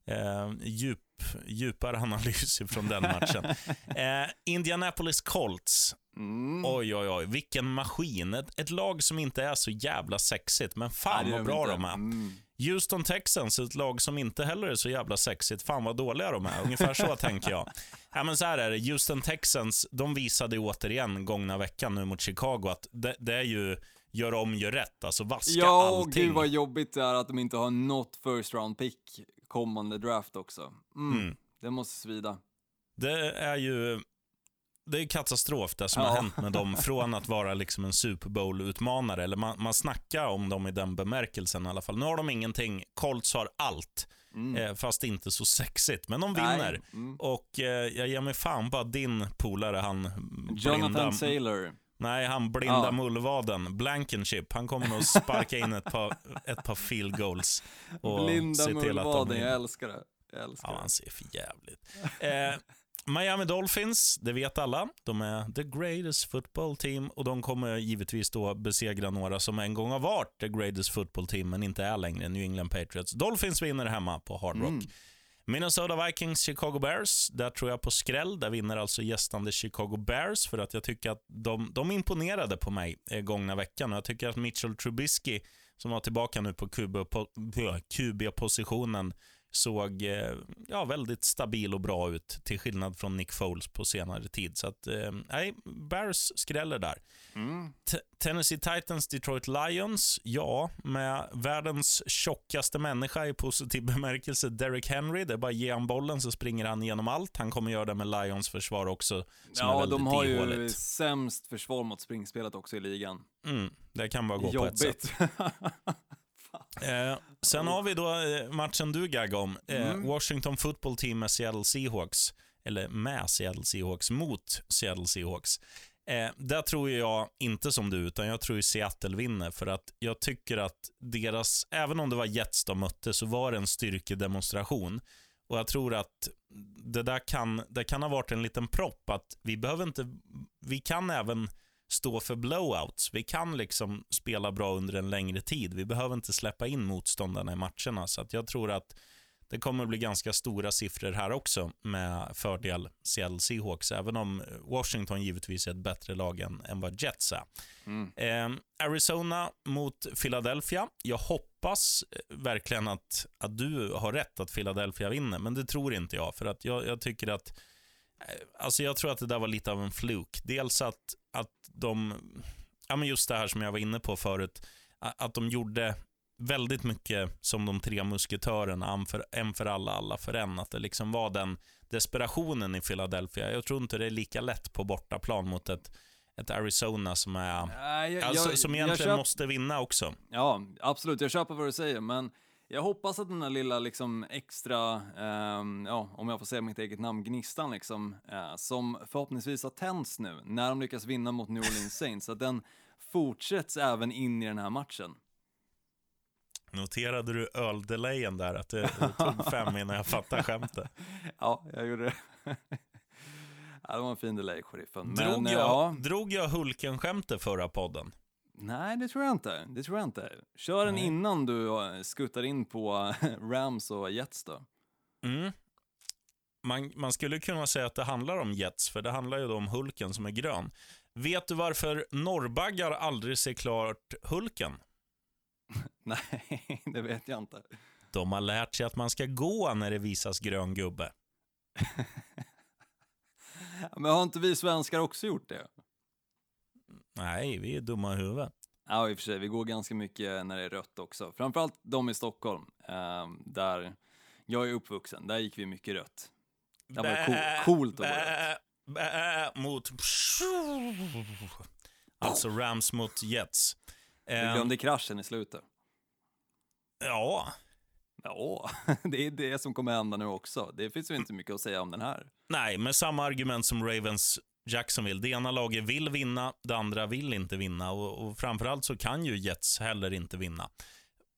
eh, djup, djupare analys från den matchen. eh, Indianapolis Colts. Mm. Oj, oj, oj. Vilken maskin. Ett, ett lag som inte är så jävla sexigt, men fan Nej, vad bra inte. de är. Mm. Houston Texans, ett lag som inte heller är så jävla sexigt. Fan vad dåliga de är. Ungefär så tänker jag. Ja, men så här är det. Houston Texans, de visade återigen gångna veckan nu mot Chicago att det, det är ju gör om, gör rätt. Alltså vaska Ja, och allting. gud vad jobbigt det är att de inte har något first round pick kommande draft också. Mm. Mm. Det måste svida. Det är ju det är katastrof det som Ja. har hänt med dem från att vara liksom en Super Bowl-utmanare. Eller man, man snackar om dem i den bemärkelsen i alla fall. Nu har de ingenting. Colts har allt, eh, fast inte så sexigt. Men de Mm. Vinner. Mm. Och eh, jag ger mig fan på din polare, han Jonathan blinda, Saylor. nej, han blinda Ja. mullvaden, Blankenship, han kommer nog sparka in ett par, ett par field goals. Och Blinda se till att de mullvaden, jag älskar det. Jag älskar Ja, det. han ser för jävligt. Eh, Miami Dolphins, det vet alla. De är the greatest football team och de kommer givetvis då besegra några som en gång har varit the greatest football team men inte är längre, New England Patriots. Dolphins vinner hemma på Hard Rock. Minnesota Vikings, Chicago Bears. Där tror jag på skräll. Där vinner alltså gästande Chicago Bears för att jag tycker att de, de imponerade på mig eh, gångna veckan. Jag tycker att Mitchell Trubisky, som var tillbaka nu på QB på- QB-positionen, såg eh, ja, väldigt stabil och bra ut till skillnad från Nick Foles på senare tid. Så att, eh, nej, Bears skräller där. T- Tennessee Titans, Detroit Lions. Ja, med världens tjockaste människa i positiv bemärkelse, Derrick Henry. Det är bara att ge han bollen så springer han igenom allt. Han kommer göra det med Lions försvar också, som är Ja, väldigt de har ju ihåligt. sämst försvar mot springspelet också i ligan. Mm, det kan bara gå på ett sätt. Eh, sen har vi då eh, matchen du gaggade om. Eh, Washington football team med Seattle Seahawks. Eller med Seattle Seahawks mot Seattle Seahawks. Eh, där tror jag inte som du, utan jag tror Seattle vinner. För att jag tycker att deras, även om det var Jets de mötte, så var det en styrkedemonstration. Och jag tror att det där kan, det kan ha varit en liten propp. Att vi behöver inte, vi kan även stå för blowouts. Vi kan liksom spela bra under en längre tid. Vi behöver inte släppa in motståndarna i matcherna. Så jag tror att det kommer bli ganska stora siffror här också med fördel Seattle Seahawks, även om Washington givetvis är ett bättre lag än, än vad Jets är. Eh, Arizona mot Philadelphia. Jag hoppas eh, verkligen att, att du har rätt att Philadelphia vinner, men det tror inte jag. För att jag, jag tycker att Alltså jag tror att det där var lite av en fluk. Dels att, att de, ja men just det här som jag var inne på förut, att de gjorde väldigt mycket som de tre musketörerna, en för, alla, alla för en. Att det liksom var den desperationen i Philadelphia. Jag tror inte det är lika lätt på bortaplan mot ett, ett Arizona som, är, Nej, jag, alltså, som egentligen köp- måste vinna också. Ja, absolut. Jag köper vad du säger, men jag hoppas att den där lilla liksom extra, ehm, ja, om jag får säga mitt eget namn, gnistan liksom, eh, som förhoppningsvis har tänts nu när de lyckas vinna mot New Orleans Saints, att den fortsätts även in i den här matchen. Noterade du öldelayen där? Att det, det tog fem innan jag fattade skämtet. Ja, jag gjorde det. ja, det var en fin delay, sheriffen. Drog, eh, jag, ja, drog jag Hulken-skämtet förra podden? Nej, det tror jag inte. Det tror jag inte. Kör den Nej. innan du eh, skuttar in på Rams och Jets då. Mm. Man, man skulle kunna säga att det handlar om Jets, för det handlar ju då om Hulken som är grön. Vet du varför norrbaggar aldrig ser klart Hulken? Nej, det vet jag inte. De har lärt sig att man ska gå när det visas grön gubbe. Men har inte vi svenskar också gjort det? Nej, vi är dumma i huvudet. Ja, i och för sig, vi går ganska mycket när det är rött också. Framförallt de i Stockholm, eh, där jag är uppvuxen, där gick vi mycket rött. Det var cool, coolt att gå rött. bä, mot... Alltså Rams mot Jets. Vi Eh, glömde kraschen i slutet. ja, Ja, det är det som kommer hända nu också. Det finns ju inte mycket att säga om den här. nej, med samma argument som Ravens Jacksonville. Det ena laget vill vinna, det andra vill inte vinna och, och framförallt så kan ju Jets heller inte vinna.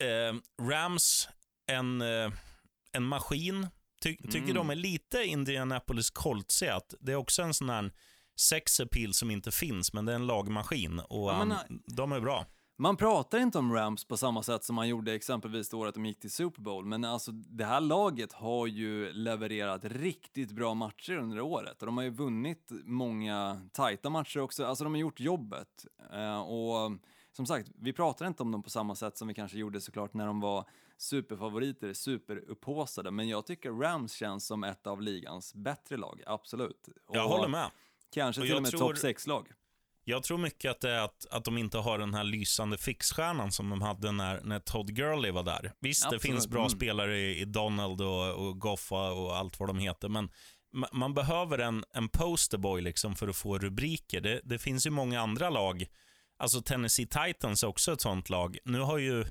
Eh, Rams, en, eh, en maskin. Ty, tycker Mm. de är lite Indianapolis Coltsiga. att Det är också en sån här sex appeal som inte finns, men det är en lagmaskin och Ja, men, um, de är bra. Man pratar inte om Rams på samma sätt som man gjorde exempelvis det året de gick till Super Bowl, men alltså det här laget har ju levererat riktigt bra matcher under året och de har ju vunnit många tajta matcher också, alltså de har gjort jobbet. Eh, och som sagt, vi pratar inte om dem på samma sätt som vi kanske gjorde såklart när de var superfavoriter, superupphaussade, men jag tycker Rams känns som ett av ligans bättre lag, absolut. Jag Och håller med. Kanske Och till jag och med tror- topp 6-lag. Jag tror mycket att det är att, att de inte har den här lysande fixstjärnan som de hade när, när Todd Gurley var där. Visst, Absolut, det finns bra mm. spelare i, i Donald och, och Goffa och allt vad de heter, men ma- man behöver en, en posterboy liksom för att få rubriker. Det, det finns ju många andra lag. Alltså Tennessee Titans är också ett sånt lag. Nu har ju...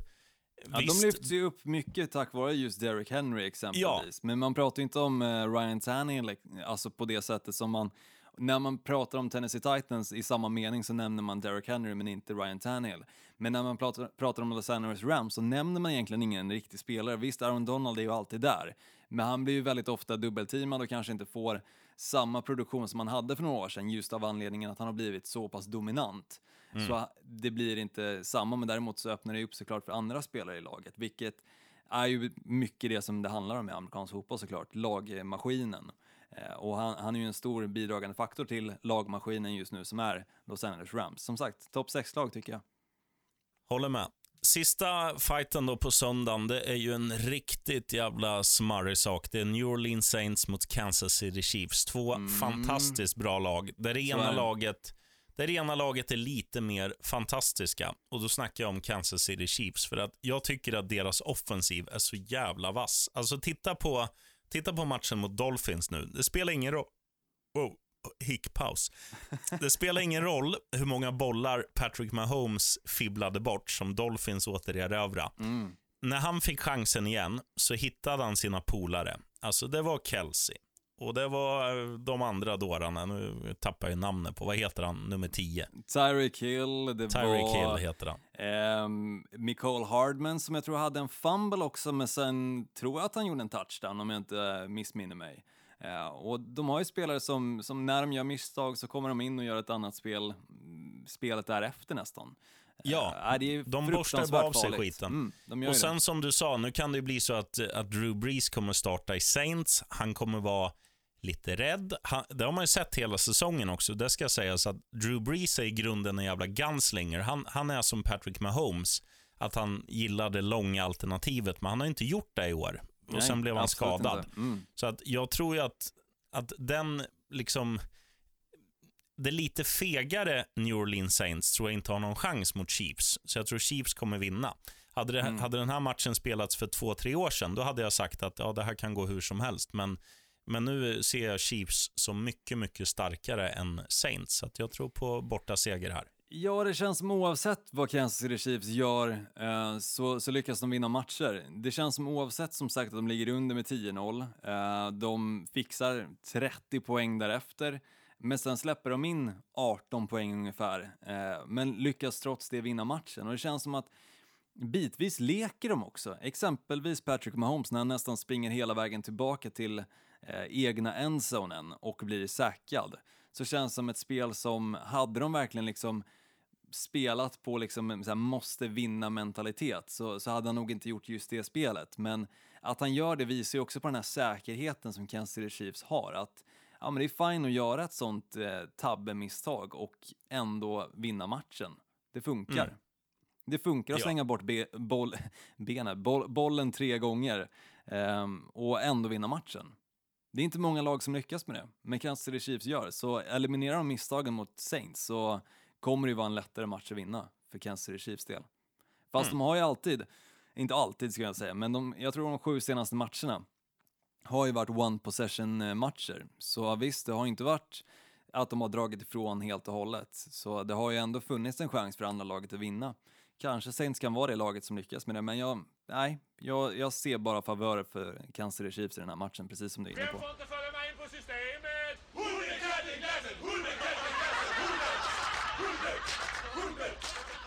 Ja, visst, de lyfts ju upp mycket tack vare just Derrick Henry exempelvis. Men man pratar ju inte om eh, Ryan Tannehill, alltså på det sättet som man... När man pratar om Tennessee Titans i samma mening så nämner man Derrick Henry men inte Ryan Tannehill. Men när man pratar, pratar om Los Angeles Rams så nämner man egentligen ingen riktig spelare. Visst, Aaron Donald är ju alltid där, men han blir ju väldigt ofta dubbelteamad och kanske inte får samma produktion som han hade för några år sedan just av anledningen att han har blivit så pass dominant. Så det blir inte samma, men däremot så öppnar det upp såklart för andra spelare i laget, vilket är ju mycket det som det handlar om i amerikansk fotboll såklart, lagmaskinen. Eh, Och han, han är ju en stor bidragande faktor till lagmaskinen just nu som är Los Angeles Rams. Som sagt, topp 6-lag tycker jag. Håller med. Sista fighten då på söndagen, det är ju en riktigt jävla smarrig sak. Det är New Orleans Saints mot Kansas City Chiefs. Två fantastiskt bra lag. Där det, ena laget, där det ena laget är lite mer fantastiska. Och då snackar jag om Kansas City Chiefs. För att jag tycker att deras offensiv är så jävla vass. Alltså titta på, titta på matchen mot Dolphins nu. Det spelar ingen roll. Wow, hickpaus. Det spelar ingen roll hur många bollar Patrick Mahomes fibblade bort som Dolphins återerövra. Mm. När han fick chansen igen så hittade han sina polare. Alltså det var Kelsey. Och det var eh, de andra dårarna. Nu tappar jag namnet på. Vad heter han? Nummer 10. Tyreek Hill, det Tyreek var... Hill heter han. Ehm, Nicole Hardman som jag tror hade en fumble också, men sen tror jag att han gjorde en touchdown om jag inte missminner mig. Eh, och de har ju spelare som, som när de gör misstag så kommer de in och gör ett annat spel, mm, spelet därefter nästan. Ja, Eh, det är de borstar bara av sig farligt. skiten. Mm, Och sen det. som du sa, nu kan det ju bli så att, att Drew Brees kommer starta i Saints. Han kommer vara lite rädd. Han, det har man ju sett hela säsongen också. Det ska sägas att Drew Brees är i grunden en jävla gunslinger. Han, han är som Patrick Mahomes, att han gillar det långa alternativet, men han har inte gjort det i år. Och Nej, sen blev han skadad. Mm. Så att jag tror ju att, att den liksom det lite fegare New Orleans Saints tror jag inte har någon chans mot Chiefs. Så jag tror Chiefs kommer vinna. Hade, det, hade den här matchen spelats för två, tre år sedan, då hade jag sagt att ja, det här kan gå hur som helst. Men, men nu ser jag Chiefs som mycket, mycket starkare än Saints. Så att jag tror på borta seger här. Ja, det känns som oavsett vad Kansas City Chiefs gör eh, så, så lyckas de vinna matcher. Det känns som oavsett som sagt att de ligger under med 10-0. Eh, de fixar 30 poäng därefter, men sen släpper de in 18 poäng ungefär, eh, men lyckas trots det vinna matchen. Och det känns som att bitvis leker de också. Exempelvis Patrick Mahomes när han nästan springer hela vägen tillbaka till eh, egna endzonen och blir säkrad. Så känns det som ett spel som, hade de verkligen liksom spelat på liksom så måste vinna mentalitet så, så hade han nog inte gjort just det spelet. Men att han gör det visar ju också på den här säkerheten som Kansas City Chiefs har. Att ja, men det är fine att göra ett sånt eh, tabbemisstag och ändå vinna matchen. Det funkar. Mm. Det funkar att Ja. slänga bort be, boll, benen, boll, bollen tre gånger ehm, och ändå vinna matchen. Det är inte många lag som lyckas med det, men Kansas City Chiefs gör. Så eliminerar de misstagen mot Saints så kommer det ju vara en lättare match att vinna för Kansas City Chiefs del. Fast de har ju alltid, inte alltid ska jag säga, men de, jag tror de sju senaste matcherna har ju varit one possession eh, matcher. Så visst, det har inte varit att de har dragit ifrån helt och hållet. Så det har ju ändå funnits en chans för andra laget att vinna. Kanske Saints kan vara det laget som lyckas med det, men jag, nej, jag, jag ser bara favörer för Kansas City Chiefs i den här matchen, precis som du är inne på. inte följa mig in på systemet!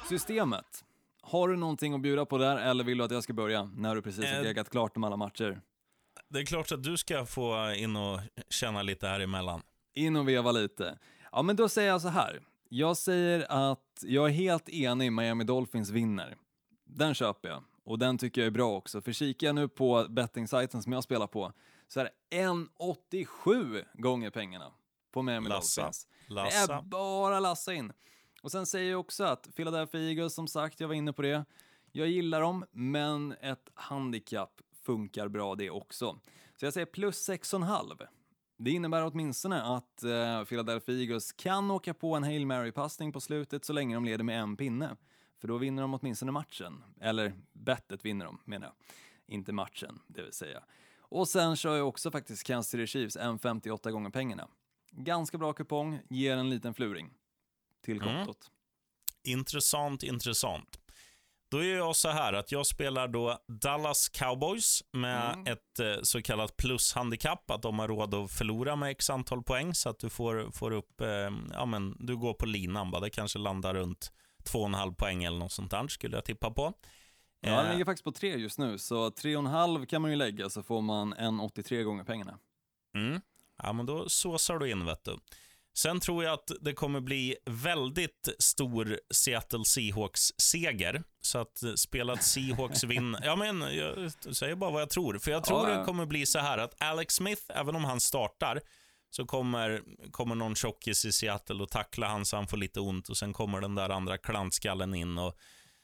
Systemet. Har du någonting att bjuda på där, eller vill du att jag ska börja när du precis har Eh, geggat klart om alla matcher? Det är klart att du ska få in och känna lite här emellan. In och veva lite. Ja, men då säger jag så här. Jag säger att jag är helt enig, Miami Dolphins vinner. Den köper jag. Och den tycker jag är bra också. För kikar jag nu på bettingsajten som jag spelar på så är det 1,87 gånger pengarna på Miami Lassa. Dolphins. Det Lassa. är bara lassa in. Och sen säger jag också att Philadelphia Eagles, som sagt, jag var inne på det. Jag gillar dem, men ett handikapp funkar bra det också. Så jag säger plus 6,5. Det innebär åtminstone att eh, Philadelphia Eagles kan åka på en Hail Mary-passning på slutet så länge de leder med en pinne. För då vinner de åtminstone matchen. Eller bettet vinner de, menar jag. Inte matchen, det vill säga. Och sen kör jag också faktiskt Kansas City Chiefs 1,58 gånger pengarna. Ganska bra kupong, ger en liten fluring till Mm. kontot. Intressant, intressant. Då är jag så här att jag spelar då Dallas Cowboys med ett eh, så kallat plushandikapp, att de har råd att förlora med x antal poäng, så att du får, får upp, eh, ja men du går på linan bara, det kanske landar runt 2,5 poäng eller något sånt där, skulle jag tippa på. Ja, den Eh, ligger faktiskt på 3 just nu, så 3,5 kan man ju lägga så får man 1,83 gånger pengarna. Mm. Ja, men då såsar du in, vet du. Sen tror jag att det kommer bli väldigt stor Seattle Seahawks-seger. Så att eh, spelat Seahawks vinner... Ja, men jag säger bara vad jag tror. För jag tror Ja, ja. det kommer bli så här att Alex Smith, även om han startar, så kommer, kommer någon tjockis i Seattle och tackla han så han får lite ont och sen kommer den där andra klantskallen in och,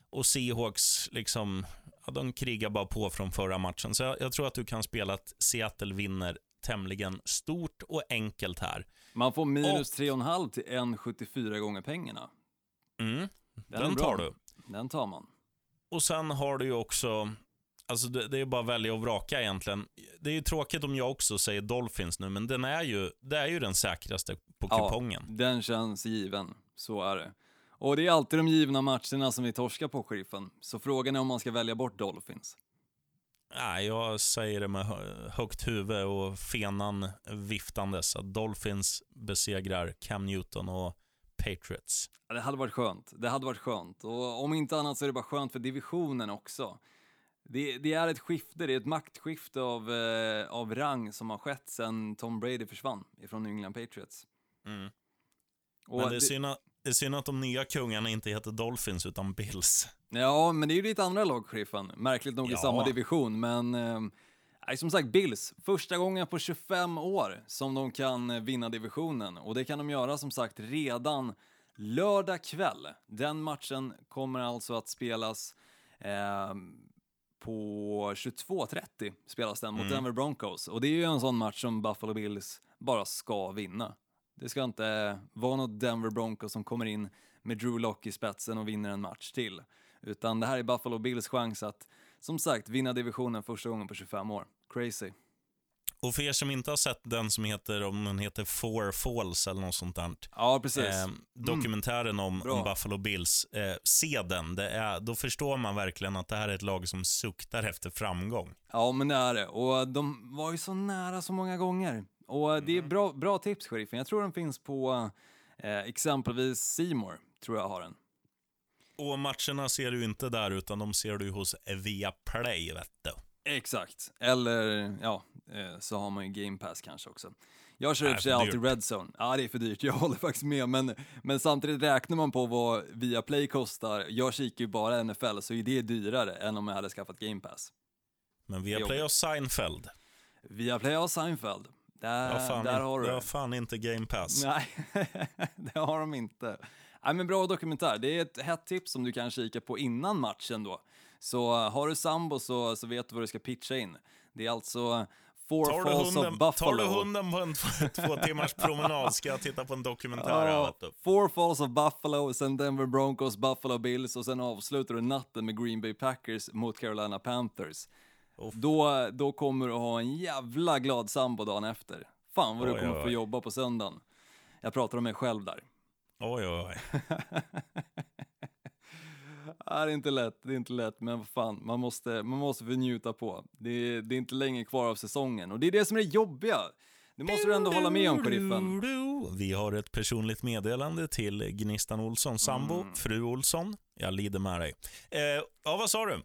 och Seahawks liksom, ja, de krigar bara på från förra matchen. Så jag, jag tror att du kan spela att Seattle vinner tämligen stort och enkelt här. Man får minus 3,5 till 1,74 gånger pengarna. Mm, Den, den tar du. Den tar man. Och sen har du ju också, alltså det, det är bara att välja och vraka egentligen. Det är ju tråkigt om jag också säger Dolphins nu, men den är ju, det är ju den säkraste på kupongen. Ja, den känns given. Så är det. Och det är alltid de givna matcherna som vi torskar på, sheriffen. Så frågan är om man ska välja bort Dolphins. Nej, jag säger det med hö- högt huvud och fenan viftandes. Att Dolphins besegrar Cam Newton och Patriots. Ja, Det hade varit skönt. Det hade varit skönt. Och om inte annat så är det bara skönt för divisionen också. Det, det är ett skifte, det är ett maktskifte av, eh, av rang som har skett sedan Tom Brady försvann ifrån New England Patriots. Mm. Och Men det är, synd att, det är synd att de nya kungarna inte heter Dolphins utan Bills. Ja, men det är ju ditt andra lag, sheriffen. Märkligt nog i Ja. samma division, men... Eh, som sagt, Bills. Första gången på 25 år som de kan eh, vinna divisionen. Och det kan de göra, som sagt, redan lördag kväll. Den matchen kommer alltså att spelas eh, på 22.30 spelas den mot Denver Broncos. Och det är ju en sån match som Buffalo Bills bara ska vinna. Det ska inte vara något Denver Broncos som kommer in med Drew Lock i spetsen och vinner en match till. Utan det här är Buffalo Bills chans att, som sagt, vinna divisionen första gången på 25 år. Crazy. Och för er som inte har sett den som heter, om den heter Four Falls eller något sånt där. Ja, precis. Eh, dokumentären om, Bra. om Buffalo Bills. Eh, se den. Det är, då förstår man verkligen att det här är ett lag som suktar efter framgång. Ja, men det är det. Och de var ju så nära så många gånger. Och det är bra, bra tips, sheriffen. Jag tror den finns på eh, exempelvis Seymour tror jag har den. Och matcherna ser du inte där, utan de ser du hos Viaplay, vet du. Exakt. Eller, ja, eh, så har man ju Game Pass kanske också. Jag kör i och för sig för alltid dyrt. Red Zone. Ja, det är för dyrt. Jag håller faktiskt med. Men, men samtidigt räknar man på vad Viaplay kostar. Jag kikar ju bara NFL, så är det dyrare än om jag hade skaffat Game Pass. Men Viaplay och Seinfeld. Viaplay har Seinfeld. Där, har fan, där har du det. har fan inte Game Pass. Nej, det har de inte. Nej, men bra dokumentär. Det är ett hett tips som du kan kika på innan matchen då. Så uh, har du sambo så, så vet du vad du ska pitcha in. Det är alltså Four Tar du, Falls hunden, of Buffalo. tar du hunden på en två, timmars promenad ska jag titta på en dokumentär. du. Four Falls of Buffalo, sen Denver Broncos, Buffalo Bills och sen avslutar du natten med Green Bay Packers mot Carolina Panthers. Då, då kommer du ha en jävla glad sambo dagen efter. Fan vad du Oj, kommer oj, få jobba på söndagen. Jag pratar om mig själv där. Oj, oj, oj. Är inte lätt, det är inte lätt, men vad fan, man måste, man måste få njuta på. Det är, det är inte länge kvar av säsongen och det är det som är det jobbiga. Det måste du ändå hålla med om, sheriffen. Vi har ett personligt meddelande till Gnistan Olsson sambo, Mm. fru Olsson. Jag lider med dig. Eh, ja, vad sa du?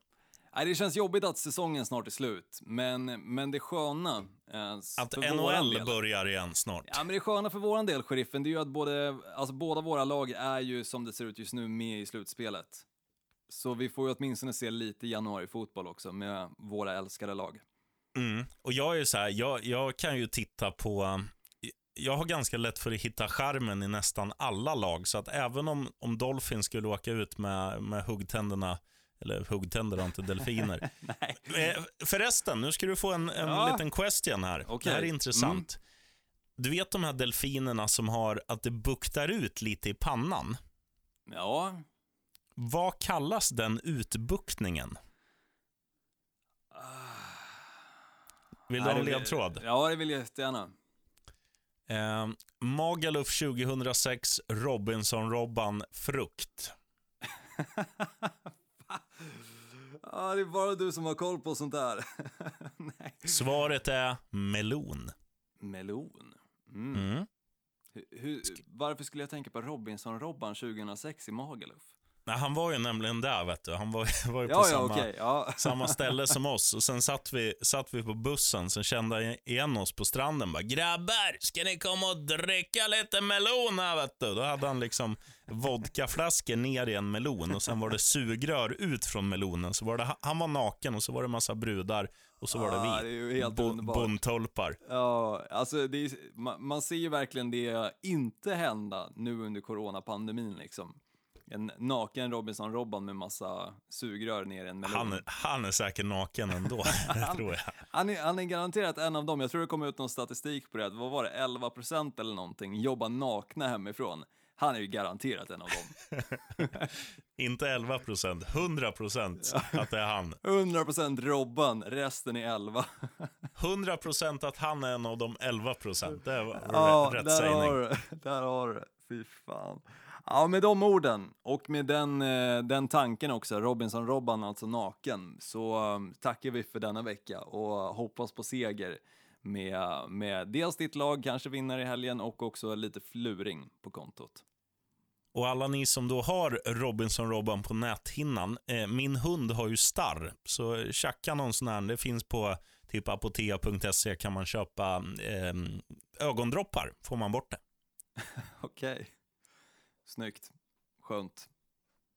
Nej, det känns jobbigt att säsongen snart är slut, men, men det sköna... Eh, Att NHL del- börjar igen snart. Ja, men det sköna för våran del, sheriffen, det är ju att både, alltså, båda våra lag är ju som det ser ut just nu med i slutspelet. Så vi får ju åtminstone se lite januari-fotboll också med våra älskade lag. Mm. Och jag är så här, jag, jag kan ju titta på... Jag har ganska lätt för att hitta charmen i nästan alla lag, så att även om, om Dolphins skulle åka ut med, med huggtänderna, eller huggtänder inte delfiner. Eh, Förresten, nu ska du få en, en Ja. liten question här. Okej. Det här är intressant. Du vet de här delfinerna som har att det buktar ut lite i pannan? Ja, Vad kallas den utbuktningen? Vill du ha en ledtråd? Ja, det vill jag jättegärna. Eh, Magaluf 2006, Robinson-Robban, frukt. Ja, det är bara du som har koll på sånt där. Svaret är melon. Melon. Mm. Hur, hur, varför skulle jag tänka på Robinson-Robban 2006 i Magaluf? Nej, han var ju nämligen där, vet du. Han var, var ju på Ja, ja, samma, okej. Ja. samma ställe som oss. Och Sen satt vi, satt vi på bussen, sen kände jag igen oss på stranden. Bara, Grabbar, ska ni komma och dricka lite melon här, vet du? Då hade han liksom vodkaflaskor ner i en melon och sen var det sugrör ut från melonen. Så var det, han var naken och så var det massa brudar och så var det vi. Ah, det är ju helt Bo-. Bondtolpar. Ja, alltså är, man, man ser ju verkligen det inte hända nu under coronapandemin liksom. En naken Robinson-Robban med massa sugrör ner i en melon. Han, är- han är säkert naken ändå, tror jag. Han är, han är garanterat en av dem, jag tror det kom ut någon statistik på det, vad var det, 11% eller någonting, jobbar nakna hemifrån. Han är ju garanterat en av dem. Inte 11 procent, 100 procent att det är han. 100% Robban, resten är 11. 100 procent att han är en av de 11 procent. Det var Ja, rätt där sägning. har Där har du. Fy fan. Ja, med de orden och med den, eh, den tanken också, Robinson-Robban alltså naken, så um, tackar vi för denna vecka och hoppas på seger med, med dels ditt lag kanske vinner i helgen och också lite fluring på kontot. Och alla ni som då har Robinson-Robban på näthinnan, eh, min hund har ju starr, så tjacka någon sån här, det finns på typ apotea.se kan man köpa eh, ögondroppar, får man bort det. Okej. Snyggt. Skönt.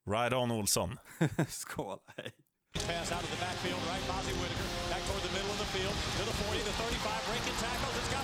Ride on Olsson. Skål. Hej. Pass out of the backfield, right? Bozzy Whitaker back toward the middle of the field to the 40, the 35, breaking tackles. It's got